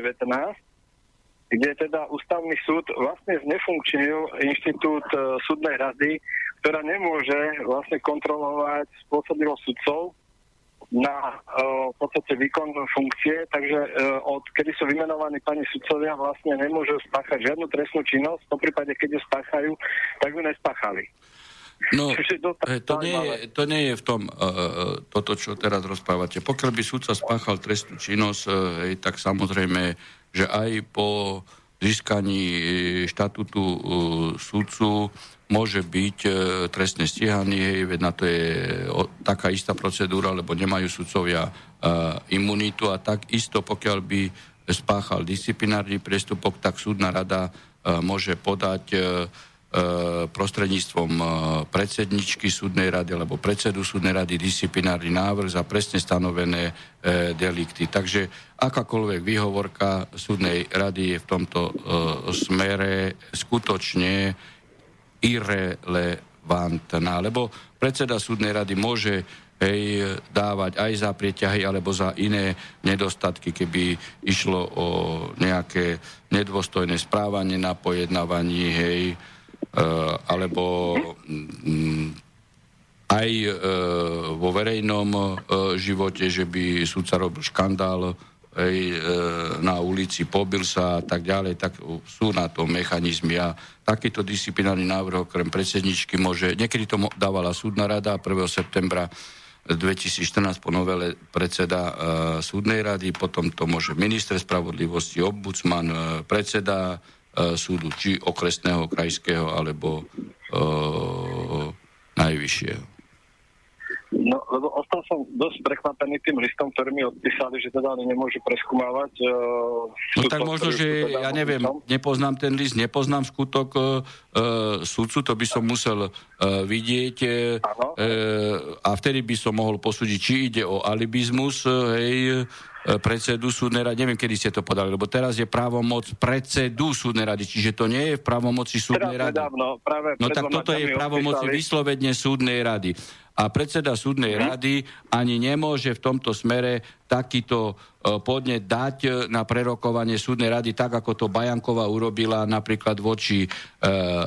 kde teda ústavný súd vlastne znefunkčnil inštitút e, súdnej rady, ktorá nemôže vlastne kontrolovať spôsobilosť sudcov na e, v podstate výkon funkcie, takže e, od kedy sú vymenovaní pani sudcovia vlastne nemôžu spáchať žiadnu trestnú činnosť, v prípade, keď ju spáchajú, tak ju nespáchali. No, to nie, je, to nie je v tom uh, toto, čo teraz rozprávate. Pokiaľ by súdca spáchal trestnú činnosť, uh, hej, tak samozrejme, že aj po získaní štatútu sudcu môže byť trestne stíhaný, veď na to je taká istá procedúra, lebo nemajú sudcovia imunitu a tak isto, pokiaľ by spáchal disciplinárny priestupok, tak súdna rada môže podať E, prostredníctvom e, predsedničky súdnej rady alebo predsedu súdnej rady disciplinárny návrh za presne stanovené e, delikty. Takže akákoľvek výhovorka súdnej rady je v tomto smere skutočne irrelevantná, lebo predseda súdnej rady môže hej, dávať aj za prieťahy alebo za iné nedostatky, keby išlo o nejaké nedôstojné správanie na pojednávaní, hej, alebo mm, aj eh, vo verejnom eh, živote, že by sudca robil škandál aj na ulici, pobil sa a tak ďalej, tak sú na to mechanizmy a takýto disciplinárny návrh okrem predsedničky môže, niekedy to dávala súdna rada 1. septembra 2014 po novele predseda uh, súdnej rady, potom to môže minister spravodlivosti, ombudsman, uh, predseda E, súdu, či okresného, krajského, alebo uh, najvyššieho. No, lebo ostal som dosť prekvapený tým listom, ktorý mi odpísali, že teda oni nemôžu preskúmavať. Uh, no tak možno, že teda ja neviem, listom. nepoznám ten list, nepoznám skutok uh, sudcu, to by som musel uh, vidieť uh, a vtedy by som mohol posúdiť, či ide o alibizmus, uh, hej, predsedu súdnej rady, neviem, kedy ste to podali, lebo teraz je právomoc predsedu súdnej rady, čiže to nie je v právomoci súdnej rady. Nedávno, práve no tak toto je v právomoci vyslovedne súdnej rady. A predseda súdnej hmm. rady ani nemôže v tomto smere takýto e, podnet dať e, na prerokovanie súdnej rady, tak ako to Bajanková urobila napríklad voči,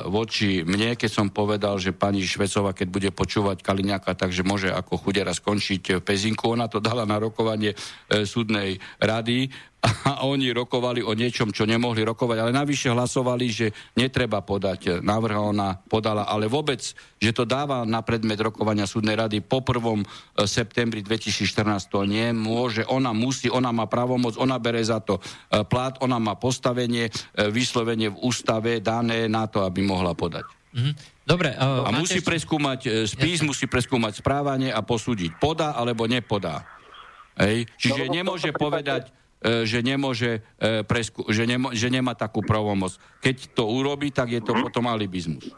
voči mne, keď som povedal, že pani Švecova, keď bude počúvať Kaliňaka, takže môže ako chudera skončiť v Pezinku. Ona to dala na rokovanie súdnej rady a oni rokovali o niečom, čo nemohli rokovať, ale navyše hlasovali, že netreba podať návrh, ona podala, ale vôbec, že to dáva na predmet rokovania súdnej rady po 1. E, septembri 2014 to nemôže, ona musí, ona má pravomoc, ona bere za to e, plat, ona má postavenie, e, vyslovenie v ústave dané na to, aby mohla podať. Mm-hmm. Dobre. Uh, a musí ešte... preskúmať spis, ja. musí preskúmať správanie a posúdiť. Podá alebo nepodá. Hej? Čiže no, nemôže povedať, E, že, nemôže, e, presku, že, nemo, že nemá takú pravomoc. Keď to urobí, tak je to mm. potom alibizmus.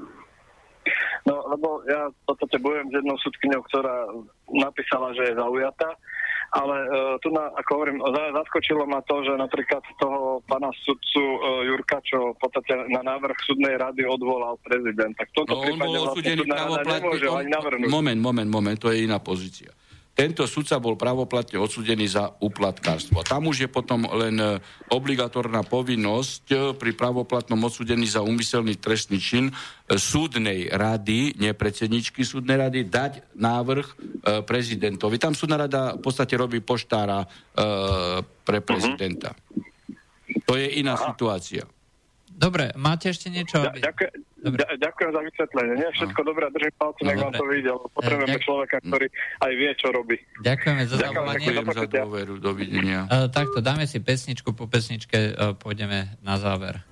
No, lebo ja v podstate bojujem s jednou súdkyňou, ktorá napísala, že je zaujatá, ale uh, tu, na, ako hovorím, zaskočilo ma to, že napríklad toho pána sudcu uh, Jurka, čo v podstate na návrh súdnej rady odvolal prezident. Tak toto no, on bol osudený vlastne Moment, moment, moment, to je iná pozícia tento sudca bol pravoplatne odsudený za uplatkárstvo. Tam už je potom len e, obligatorná povinnosť e, pri pravoplatnom odsudení za úmyselný trestný čin e, súdnej rady, nie predsedničky súdnej rady, dať návrh prezidentovi. Tam súdna rada v podstate robí poštára pre mhm. prezidenta. To je iná Aha. situácia. Dobre, máte ešte niečo? Aby... Ďakujem, ďakujem za vysvetlenie. Nie, všetko no. dobré, držím palce, nech no, vám to videl. Potrebujeme Ďak... človeka, ktorý aj vie, čo robí. Ďakujeme za zavolanie. Ďakujem za dôveru, dovidenia. Uh, takto, dáme si pesničku, po pesničke uh, pôjdeme na záver.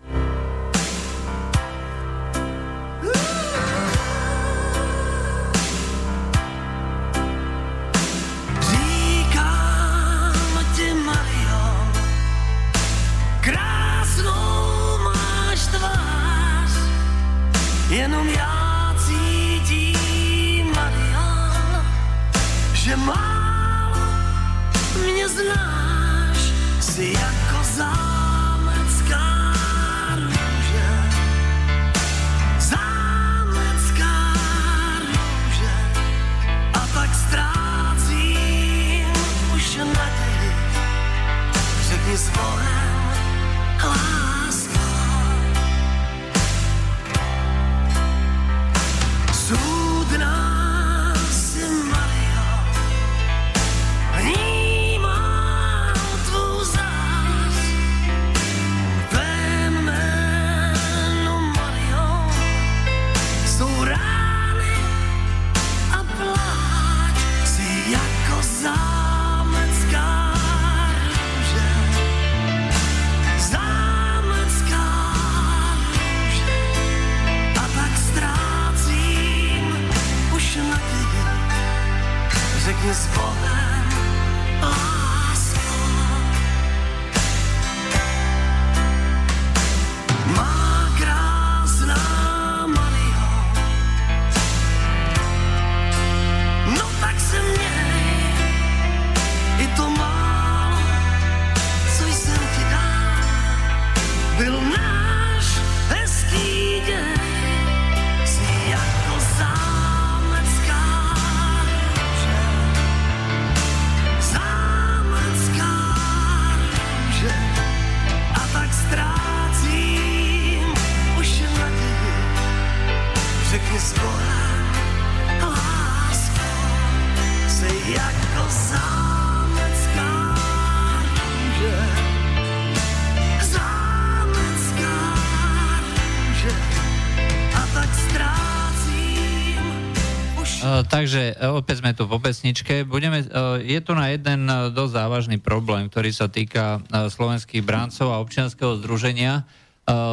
Sme tu po pesničke. Budeme, e, je tu na jeden e, dosť závažný problém, ktorý sa týka slovenských bráncov a občianského združenia.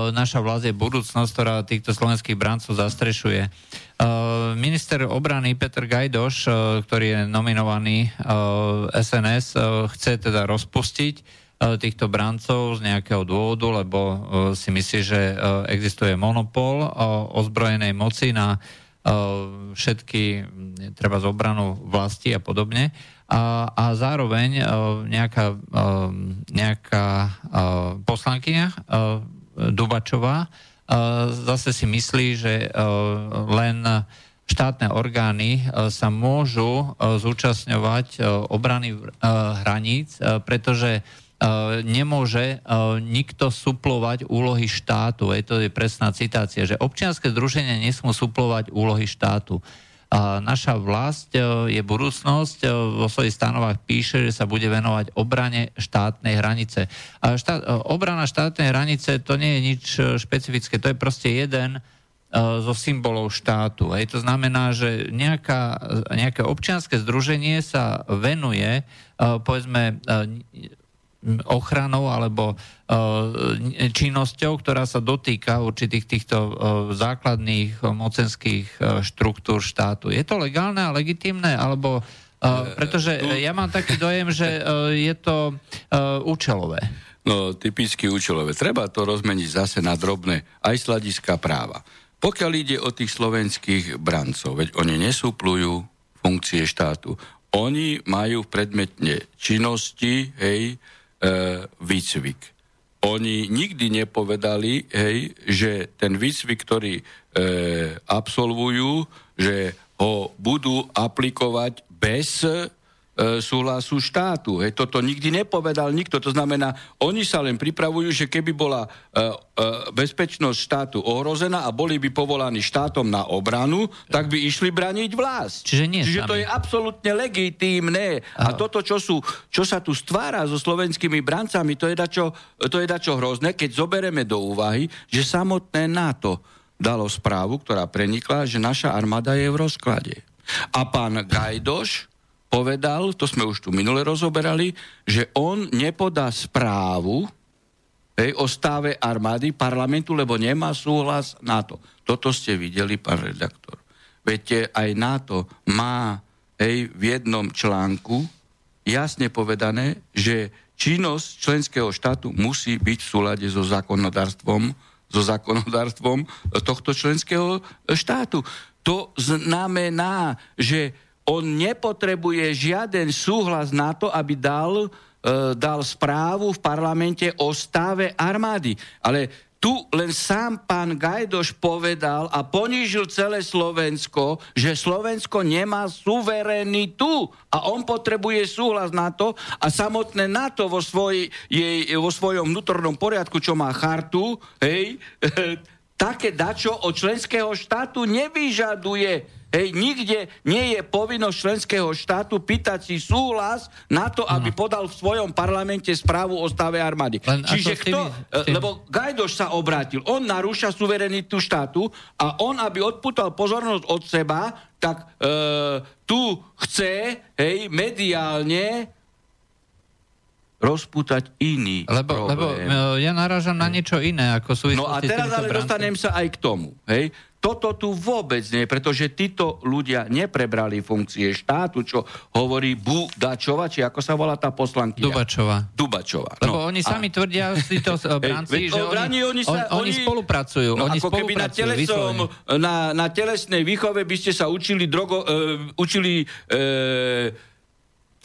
Naša vlast je budúcnosť, ktorá týchto slovenských bráncov zastrešuje. Minister obrany Peter Gajdoš, ktorý je nominovaný SNS, chce teda rozpustiť týchto brancov z nejakého dôvodu, lebo si myslí, že existuje monopol ozbrojenej moci na všetky, treba z obranu vlasti a podobne. A, a zároveň nejaká, nejaká poslankyňa Dubačová zase si myslí, že len štátne orgány sa môžu zúčastňovať obrany hraníc, pretože nemôže nikto suplovať úlohy štátu. Je to je presná citácia, že občianske združenia nesmú suplovať úlohy štátu. A naša vlast je budúcnosť, vo svojich stanovách píše, že sa bude venovať obrane štátnej hranice. A štát, obrana štátnej hranice to nie je nič špecifické, to je proste jeden zo symbolov štátu. Hej. To znamená, že nejaká, nejaké občianske združenie sa venuje, povedzme, ochranou alebo e, činnosťou, ktorá sa dotýka určitých týchto e, základných mocenských e, štruktúr štátu. Je to legálne a legitimné, alebo pretože ja mám taký dojem, že je to účelové. No, typicky účelové. Treba to rozmeniť zase na drobné, aj z hľadiska práva. Pokiaľ ide o tých slovenských brancov, veď oni nesúplujú funkcie štátu. Oni majú predmetne činnosti, hej, výcvik. Oni nikdy nepovedali, hej, že ten výcvik, ktorý e, absolvujú, že ho budú aplikovať bez E, súhlasu štátu. Hej, toto nikdy nepovedal nikto. To znamená, oni sa len pripravujú, že keby bola e, e, bezpečnosť štátu ohrozená a boli by povolaní štátom na obranu, tak by išli braniť vlast. Čiže, nie Čiže to je absolútne legitímne. A toto, čo, sú, čo sa tu stvára so slovenskými brancami, to je dačo, to je dačo hrozné, keď zoberieme do úvahy, že samotné NATO dalo správu, ktorá prenikla, že naša armáda je v rozklade. A pán Gajdoš povedal, to sme už tu minule rozoberali, že on nepodá správu hej, o stave armády parlamentu, lebo nemá súhlas NATO. Toto ste videli, pán redaktor. Viete, aj NATO má hej, v jednom článku jasne povedané, že činnosť členského štátu musí byť v súlade so zákonodárstvom, so zákonodárstvom tohto členského štátu. To znamená, že on nepotrebuje žiaden súhlas na to, aby dal, e, dal správu v parlamente o stave armády. Ale tu len sám pán Gajdoš povedal a ponížil celé Slovensko, že Slovensko nemá suverenitu a on potrebuje súhlas na to a samotné NATO vo, svoj, jej, vo svojom vnútornom poriadku, čo má chartu, hej, také dačo od členského štátu nevyžaduje. Hej, nikde nie je povinnosť členského štátu pýtať si súhlas na to, aby no. podal v svojom parlamente správu o stave armády. Len Čiže kto, tým... lebo Gajdoš sa obrátil, on narúša suverenitu štátu a on, aby odputal pozornosť od seba, tak e, tu chce, hej, mediálne rozputať iný lebo, problém. Lebo ja narážam na niečo iné, ako sú No a teraz ale dostanem sa aj k tomu. Hej? Toto tu vôbec nie, pretože títo ľudia neprebrali funkcie štátu, čo hovorí Budačova, či ako sa volá tá poslankyňa? Dubačová. Lebo no, oni sami a... tvrdia, títo bránci, že oni, oni, sa, on, oni spolupracujú. No, oni ako keby na, telesom, na, na telesnej výchove by ste sa učili, drogo, uh, učili uh,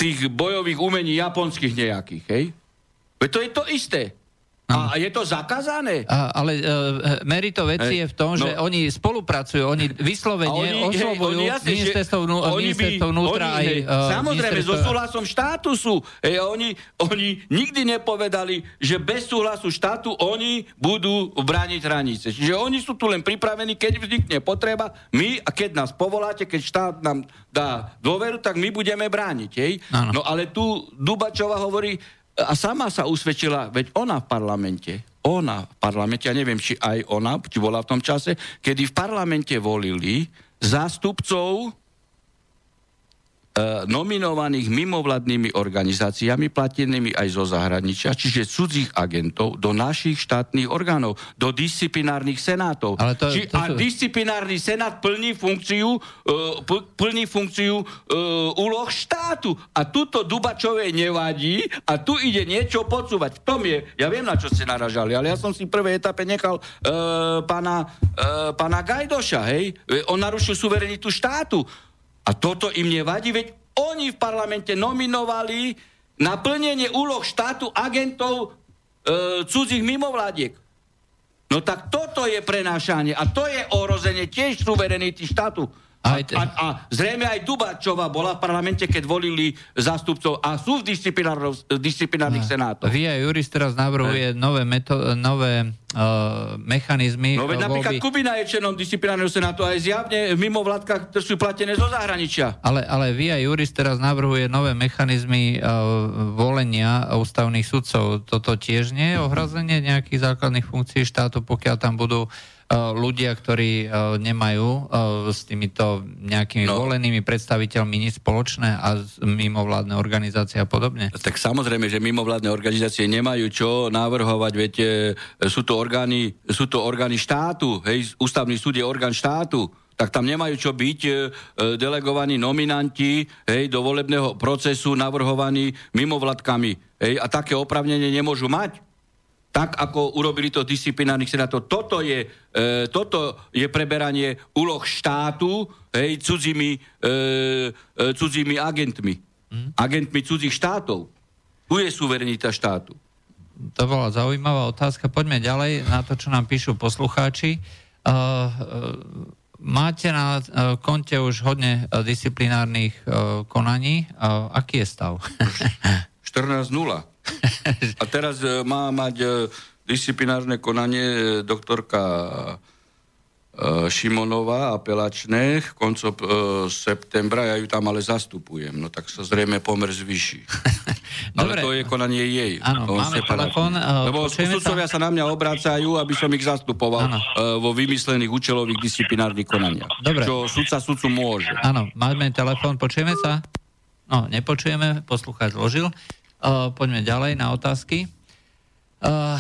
tých bojových umení japonských nejakých, hej? Veď to je to isté. A je to zakázané? A, ale uh, merito veci je v tom, že no. oni spolupracujú, oni vyslovene oni, oslovujú hej, jasne, ministerstvo, vnú, oni ministerstvo vnútra oni, aj... Uh, samozrejme, so súhlasom štátu sú. Hej, oni, oni nikdy nepovedali, že bez súhlasu štátu oni budú brániť hranice. Čiže oni sú tu len pripravení, keď vznikne potreba, my, a keď nás povoláte, keď štát nám dá dôveru, tak my budeme brániť. Hej? No ale tu Dubačova hovorí, a sama sa usvedčila, veď ona v parlamente, ona v parlamente, ja neviem, či aj ona, či bola v tom čase, kedy v parlamente volili zástupcov nominovaných mimovladnými organizáciami, platenými aj zo zahraničia, čiže cudzích agentov, do našich štátnych orgánov, do disciplinárnych senátov. Ale to- Či, to a sú- disciplinárny senát plní funkciu, uh, pl- plní funkciu uh, úloh štátu. A tuto Dubačovej nevadí a tu ide niečo podsúvať. V tom je, ja viem, na čo ste naražali, ale ja som si v prvej etape nechal uh, pána, uh, pána Gajdoša, hej? E, On narušil suverenitu štátu. A toto im nevadí, veď oni v parlamente nominovali na plnenie úloh štátu agentov e, cudzích mimovládiek. No tak toto je prenášanie a to je ohrozenie tiež suverenity štátu. A, a, a zrejme aj Dubačová bola v parlamente, keď volili zástupcov a sú v disciplinárnych, disciplinárnych senátoch. Via Juris teraz navrhuje nové, meto- nové uh, mechanizmy No veď uh, napríklad voľby. Kubina je členom disciplinárneho senátu a je zjavne v mimovládkach, ktoré sú platené zo zahraničia. Ale, ale Via Juris teraz navrhuje nové mechanizmy uh, volenia ústavných sudcov. Toto tiež nie je ohrozenie nejakých základných funkcií štátu, pokiaľ tam budú uh, ľudia, ktorí uh, nemajú uh, s týmito nejakými No. volenými predstaviteľmi nič spoločné a mimovládne organizácie a podobne. Tak samozrejme, že mimovládne organizácie nemajú čo navrhovať, viete, sú to orgány, sú to orgány štátu, hej, ústavný súd je orgán štátu, tak tam nemajú čo byť e, delegovaní nominanti hej, do volebného procesu navrhovaní mimovládkami. Hej, a také opravnenie nemôžu mať. Tak, ako urobili to disciplinárnych senátov. Toto je, e, toto je preberanie úloh štátu hej, cudzími, e, e, cudzími agentmi. Agentmi cudzích štátov. Tu je suverenita štátu. To bola zaujímavá otázka. Poďme ďalej na to, čo nám píšu poslucháči. Uh, uh, máte na konte už hodne disciplinárnych konaní. Aký je stav? 14.0. A teraz e, má mať e, disciplinárne konanie e, doktorka Šimonová apelačné koncom e, septembra, ja ju tam ale zastupujem, no tak sa zrejme pomer zvyší. ale to je konanie jej. Áno, máme telefón, Lebo sa? sudcovia sa na mňa obracajú, aby som ich zastupoval Áno. e, vo vymyslených účelových disciplinárnych konaniach. Dobre. Čo sudca sudcu môže. Áno, máme telefón, počujeme sa? No, nepočujeme, poslucháč zložil. Uh, poďme ďalej na otázky. Uh,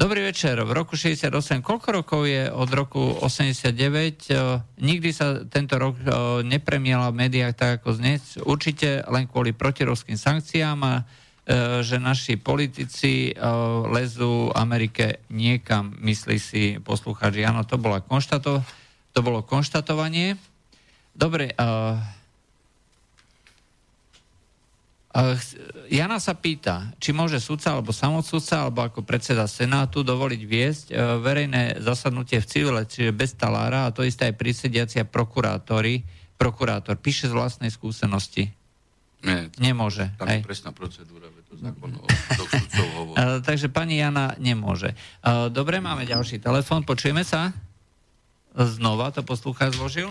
dobrý večer. V roku 68, koľko rokov je od roku 89? Uh, nikdy sa tento rok uh, nepremiela v médiách tak ako dnes. Určite len kvôli protirovským sankciám a že naši politici lezú Amerike niekam, myslí si poslucháč. Áno, to, bola konštato, to bolo konštatovanie. Dobre, uh, Jana sa pýta, či môže sudca alebo samodsudca alebo ako predseda Senátu dovoliť viesť uh, verejné zasadnutie v civile, čiže bez talára a to isté aj prísediacia prokurátori, prokurátor. Píše z vlastnej skúsenosti. Nie, Nemôže. tam je presná procedúra, to zákon o súdoch sudcov hovorí. Uh, takže pani Jana nemôže. Dobre, máme ďalší telefón, počujeme sa? Znova to poslucháč zložil.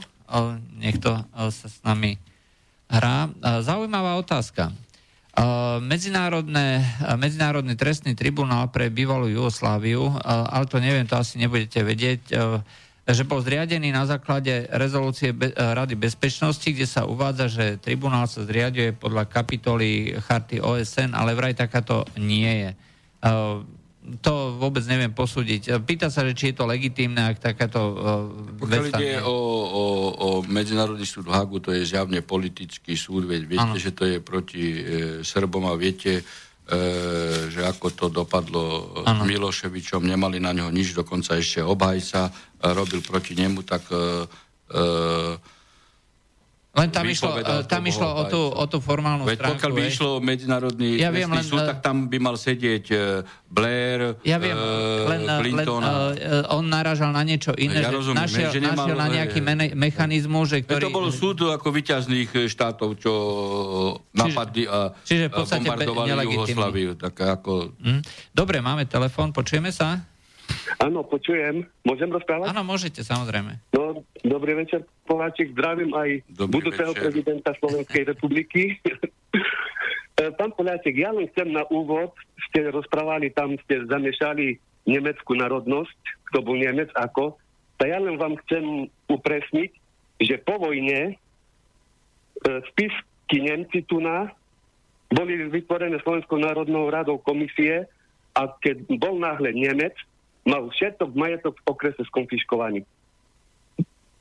Nech to sa s nami hrá. Zaujímavá otázka. Medzinárodné, uh, Medzinárodný trestný tribunál pre bývalú Jugosláviu, uh, ale to neviem, to asi nebudete vedieť, uh, že bol zriadený na základe rezolúcie Rady bezpečnosti, kde sa uvádza, že tribunál sa zriaduje podľa kapitoly charty OSN, ale vraj takáto nie je. To vôbec neviem posúdiť. Pýta sa, že či je to legitímne, ak takáto uh, Pokiaľ vec ide o, o, o Medzinárodný súd v Hagu, to je zjavne politický súd, veď viete, Áno. že to je proti e, Srbom a viete, e, že ako to dopadlo s Áno. Miloševičom, nemali na neho nič, dokonca ešte obhajca e, robil proti nemu, tak e, e, Len tam išlo, uh, tam išlo o tú, o tú formálnu Veď stránku. pokiaľ by išlo o Medzinárodný Ja viem, len, súd, eh, tak tam by mal sedieť e, Blair, Ja viem, e, len, len Clinton. uh, on naražal na niečo iné, Ja že rozumiem, našiel, že nemal- našiel na nejaký mene, mechanizmus, že Ktorý... To bol súd ako vyťazných e, štátov, čo napadli a, čiže v bombardovali. Jugoslaviu. Tak ako... Hm? Dobre, máme telefón, počujeme sa? Áno, počujem. Môžem rozprávať? Áno, môžete, samozrejme. No, dobrý večer, Poláčik. Zdravím aj Dobrý budúceho večer. prezidenta Slovenskej republiky. E, Pán Poláčik, ja len chcem na úvod, ste rozprávali, tam ste zamiešali nemeckú národnosť, kto bol Nemec, ako. Tak ja len vám chcem upresniť, že po vojne spisky Nemci tu na, boli vytvorené Slovenskou národnou radou komisie a keď bol náhle Nemec, mal všetok majetok v okrese skonfiškovaný.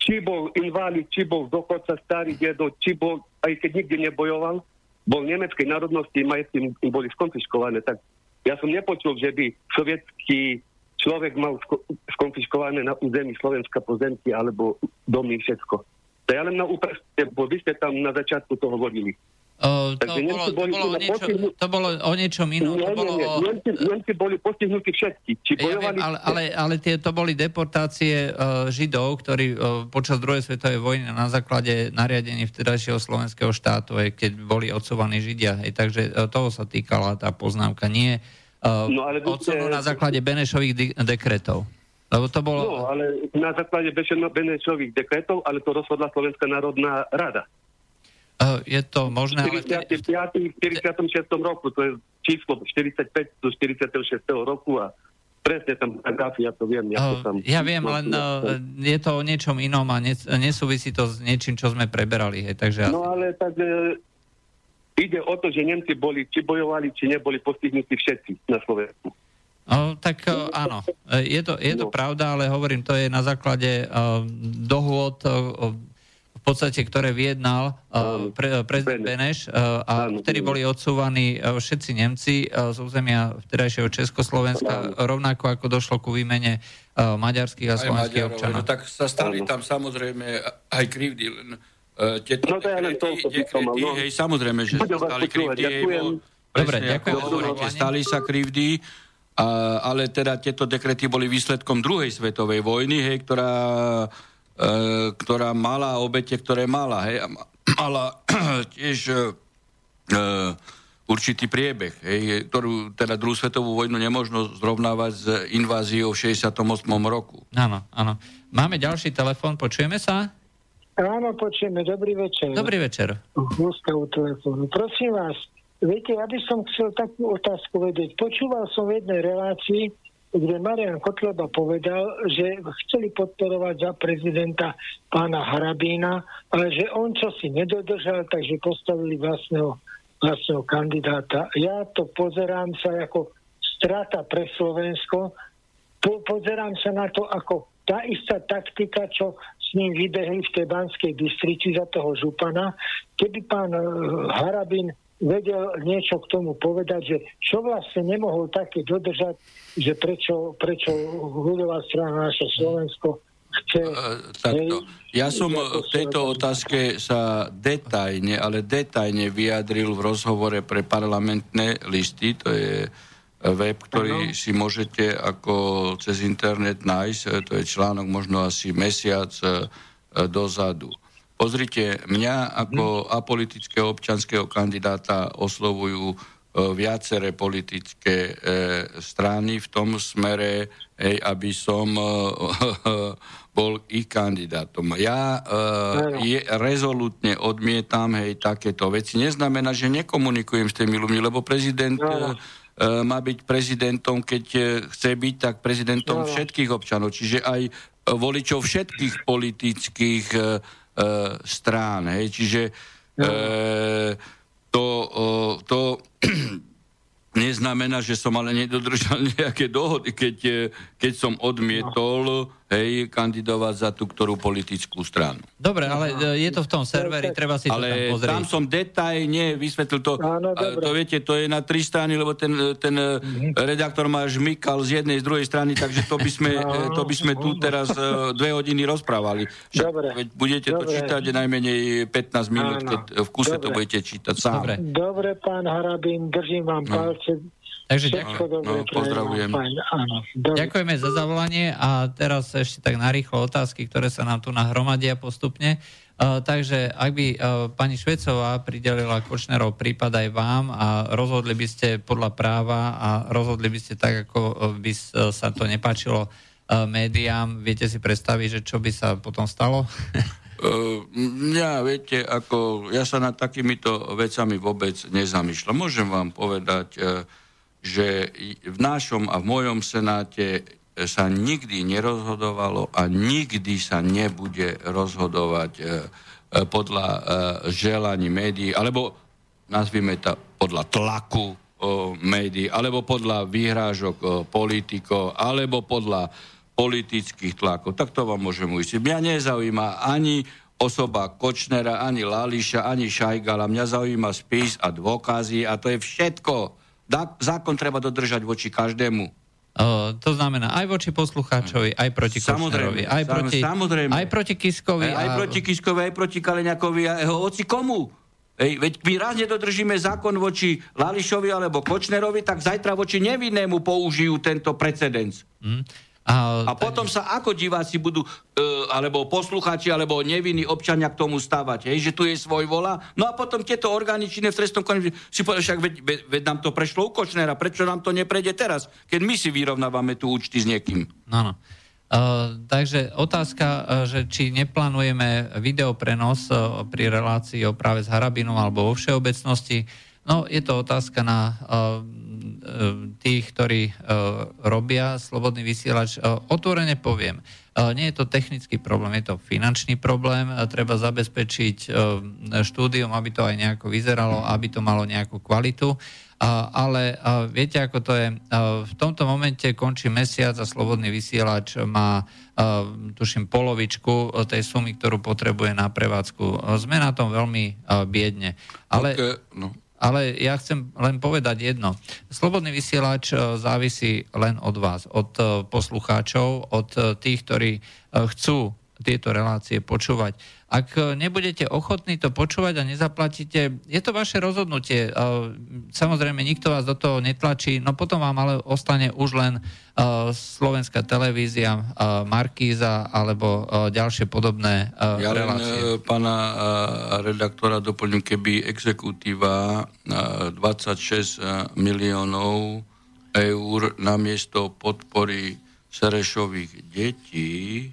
Či bol invalid, či bol dochodca, starý dedo, či bol, aj keď nikdy nebojoval, bol nemeckej národnosti, majetky im boli skonfiškované. Tak ja som nepočul, že by sovietský človek mal sko- skonfiškované na území Slovenska pozemky alebo domy, všetko. To ja len na úpreste, bo vy ste tam na začiatku to hovorili. O, to, bolo, to, bolo o niečo, to bolo o niečom inom. Nie, to bolo nie, nie. Nemci, Nemci boli postihnutí všetci. Či Ja viem, ale, ale, ale tie, to boli deportácie uh, Židov, ktorí uh, počas druhej svetovej vojny na základe nariadení vtedajšieho slovenského štátu, aj keď boli odsúvaní Židia. Hej, takže uh, toho sa týkala tá poznámka. Nie uh, No, ale odsunu ste- na základe Benešových de- dekretov. Lebo to bolo... No, ale na základe Benešových dekretov, ale to rozhodla Slovenská národná rada. Uh, je to možné, ale... V vtedy- 45. v 46. roku, to je číslo 45 do 46. roku a presne tam grafy, ja to viem. Ja, to tam, Uh, ja viem, len uh, je to o niečom inom a nes- nesúvisí to s niečím, čo sme preberali. Hej, takže asi- No ale tak e, ide o to, že Nemci boli, či bojovali, či neboli postihnutí všetci na Slovensku. No, tak áno, je to, je to No. pravda, ale hovorím, to je na základe uh, dohôd, uh, v podstate, ktoré vyjednal uh, pre, prezident Beneš uh, a vtedy boli odsúvaní uh, všetci Nemci uh, z územia vtedajšieho Československa, rovnako ako došlo ku výmene uh, maďarských a slovenských občanov. no tak sa stali tam samozrejme aj krivdy. Len, uh, tieto No to ja len toľko no. hej, samozrejme, že sa stali krivdy. hej, ďakujem. bol- Dobre, ďakujem hovoríte, stali sa krivdy, a, ale teda tieto dekrety boli výsledkom druhej svetovej vojny, hej, ktorá, ktorá mala obete, ktoré mala, hej, a ma- mala tiež e, e, určitý priebeh, hej, ktorú teda druhú svetovú vojnu nemôžno zrovnávať s inváziou v 68. roku. Áno, áno. Máme ďalší telefón, počujeme sa? Áno, počujeme. Dobrý večer. Dobrý večer. Ústavu telefónu. Prosím vás, viete, ja by som chcel takú otázku vedieť. Počúval som v jednej relácii, kde Marian Kotleba povedal, že chceli podporovať za prezidenta pána Harabína, ale že on čo si nedodržal, takže postavili vlastného, vlastného kandidáta. Ja to pozerám sa ako strata pre Slovensko, po, pozerám sa na to ako tá istá taktika, čo s ním vybehli v tej Banskej Bystrici za toho župana. Keby pán eh, Harabin vedel niečo k tomu povedať, že čo vlastne nemohol také dodržať, že prečo, prečo ľudová strana naše Slovensko chce... E, takto. Ja som v tejto otázke sa detajne, ale detajne vyjadril v rozhovore pre parlamentné listy. To je web, ktorý si môžete ako cez internet nájsť. To je článok možno asi mesiac e, dozadu. Pozrite, mňa ako apolitického občanského kandidáta oslovujú e, viaceré politické e, strany v tom smere, hej, aby som e, bol ich kandidátom. Ja e, je, rezolutne odmietam hej, takéto veci. Neznamená, že nekomunikujem s tými ľuďmi, lebo prezident e, má byť prezidentom, keď chce byť, tak prezidentom všetkých občanov, čiže aj voličov všetkých politických strán. Hej. Čiže e, to, o, to neznamená, že som ale nedodržal nejaké dohody, keď, e, keď som odmietol hej, kandidovať za tú ktorú politickú stranu. Dobre, ale e, je to v tom serveri, treba si to tam Ale pozrieť. tam som detajne vysvetlil to. Áno, dobre. to viete, to je na tri strany, lebo ten, ten Mhm. uh redaktor ma žmykal z jednej, z druhej strany, takže to by sme, to by sme tu teraz dve hodiny rozprávali. Však Dobre. veď budete to Dobre. čítať najmenej 15 minút, Áno. keď v kuse to Dobre. budete čítať sám. Dobre. Dobre, pán Harabín, držím vám No. palce. Takže ďakujem. No, pozdravujem. Ďakujeme za zavolanie a teraz ešte tak narýchlo otázky, ktoré sa nám tu nahromadia postupne. Uh, takže ak by uh, pani Švecová pridelila Kočnerov prípad aj vám a rozhodli by ste podľa práva a rozhodli by ste tak, ako uh, by sa to nepáčilo uh, médiám, viete si predstaviť, že čo by sa potom stalo? Uh, ja, viete, ako ja sa nad takýmito vecami vôbec nezamýšľam. Môžem vám povedať, uh, že v našom a v mojom senáte sa nikdy nerozhodovalo a nikdy sa nebude rozhodovať podľa e, želaní médií, alebo nazvime to podľa tlaku médií, alebo podľa výhrážok politikov, alebo podľa politických tlakov. Tak to vám môžem uistiť. Mňa nezaujíma ani osoba Kočnera, ani Lališa, ani Šajgala. Mňa zaujíma spis a dôkazy a to je všetko. Zákon treba dodržať voči každému. Uh, to znamená aj voči poslucháčovi, aj proti Kočnerovi, aj proti, samozrejme. aj proti Kiskovi. Aj, a... aj proti Kiskovi, aj proti Kaleňakovi a jeho oci komu. Ej, veď my raz nedodržíme zákon voči Lališovi alebo Kočnerovi, tak zajtra voči nevinnému použijú tento precedens. Mm. A, a potom sa ako diváci budú, e, alebo poslucháči, alebo nevinní občania k tomu stávať, hej, že tu je svoj vola. No a potom tieto orgány činné v trestnom konaní si povedali, však veď, veď, veď nám to prešlo u Kočnera, prečo nám to neprejde teraz, keď my si vyrovnávame tu účty s niekým. No, no. Uh, takže otázka, uh, že či neplánujeme videoprenos uh, pri relácii o práve s Harabinom alebo vo všeobecnosti, no je to otázka na tých, ktorí robia slobodný vysielač. Otvorene poviem, nie je to technický problém, je to finančný problém. Treba zabezpečiť štúdium, aby to aj nejako vyzeralo, aby to malo nejakú kvalitu ale viete, ako to je. V tomto momente končí mesiac a Slobodný vysielač má, tuším, polovičku tej sumy, ktorú potrebuje na prevádzku. Sme na tom veľmi biedne. Ale, okay, no. Ale ja chcem len povedať jedno. Slobodný vysielač závisí len od vás, od poslucháčov, od tých, ktorí chcú tieto relácie počúvať. Ak nebudete ochotní to počúvať a nezaplatíte, je to vaše rozhodnutie. Samozrejme, nikto vás do toho netlačí, no potom vám ale ostane už len slovenská televízia, Markíza alebo ďalšie podobné ja relácie. Len pána redaktora doplním, keby exekutíva 26 miliónov eur namiesto podpory Serešových detí,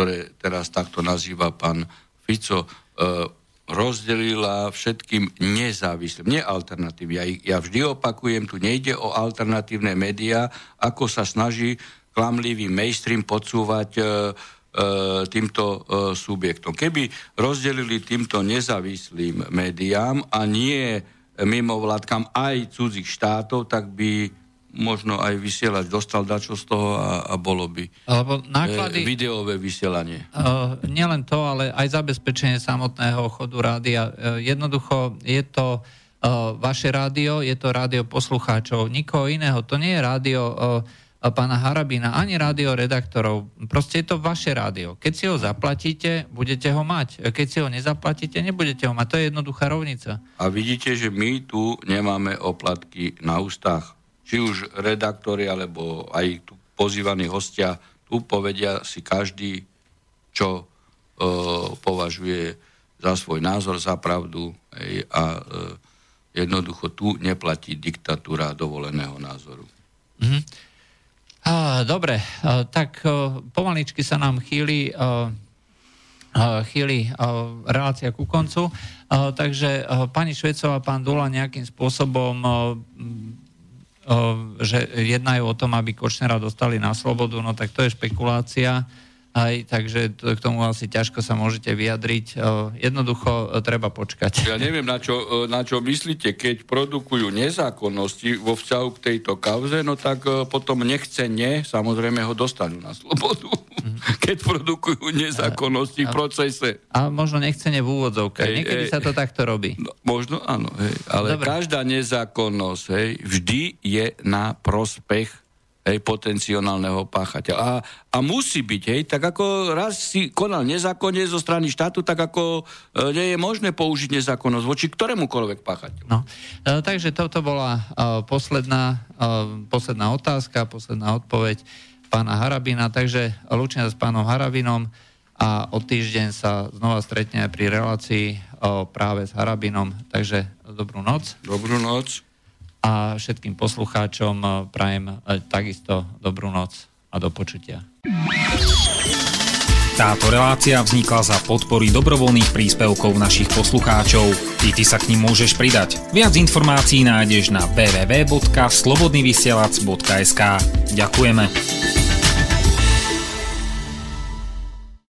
ktoré teraz takto nazýva pán Fico, e, rozdelila všetkým nezávislým, nie alternatívy. Ja, ja vždy opakujem, tu nejde o alternatívne médiá, ako sa snaží klamlivý mainstream podsúvať e, e, týmto e, subjektom. Keby rozdelili týmto nezávislým médiám a nie mimovládkam aj cudzích štátov, tak by možno aj vysielať, dostal dačo z toho a, a bolo by Lebo náklady, e, videové vysielanie. Uh, nielen to, ale aj zabezpečenie samotného chodu rádia. Uh, jednoducho je to uh, vaše rádio, je to rádio poslucháčov, nikoho iného. To nie je rádio uh, pána Harabina, ani rádio redaktorov. Proste je to vaše rádio. Keď si ho zaplatíte, budete ho mať. Keď si ho nezaplatíte, nebudete ho mať. To je jednoduchá rovnica. A vidíte, že my tu nemáme oplatky na ústach či už redaktori, alebo aj tu pozývaní hostia, tu povedia si každý, čo e, považuje za svoj názor, za pravdu ej, a e, jednoducho tu neplatí diktatúra dovoleného názoru. Mm-hmm. A, dobre, a, tak a, e, pomaličky sa nám chýli, a, chýli relácia ku koncu, takže pani Švecová, pán Dula nejakým spôsobom že jednajú o tom, aby Kočnera dostali na slobodu, no tak to je špekulácia. Aj, takže to, k tomu asi ťažko sa môžete vyjadriť. Jednoducho e, treba počkať. Ja neviem, na čo, e, na čo myslíte, keď produkujú nezákonnosti vo vzťahu k tejto kauze, no tak e, potom nechcene, samozrejme ho dostanú na slobodu. Keď produkujú nezákonnosti a, v procese. A možno nechcene v úvodzovkách. Niekedy ej, sa to takto robí. No, možno áno, hej, ale Dobre. každá nezákonnosť hej, vždy je na prospech hej, potenciálneho páchateľa. A, a musí byť, hej, tak ako raz si konal nezákonne zo strany štátu, tak ako e, nie je možné použiť nezákonnosť voči ktorémukoľvek páchateľu. No, e, takže toto bola e, posledná, e, posledná otázka, posledná odpoveď pána Harabina, takže lúčim sa s pánom Harabinom a o týždeň sa znova stretneme pri relácii o práve s Harabinom, takže dobrú noc. Dobrú noc a všetkým poslucháčom prajem eh, takisto dobrú noc a do počutia. Táto relácia vznikla za podpory dobrovoľných príspevkov našich poslucháčov. I ty sa k ním môžeš pridať. Viac informácií nájdeš na www.slobodnyvysielac.sk Ďakujeme.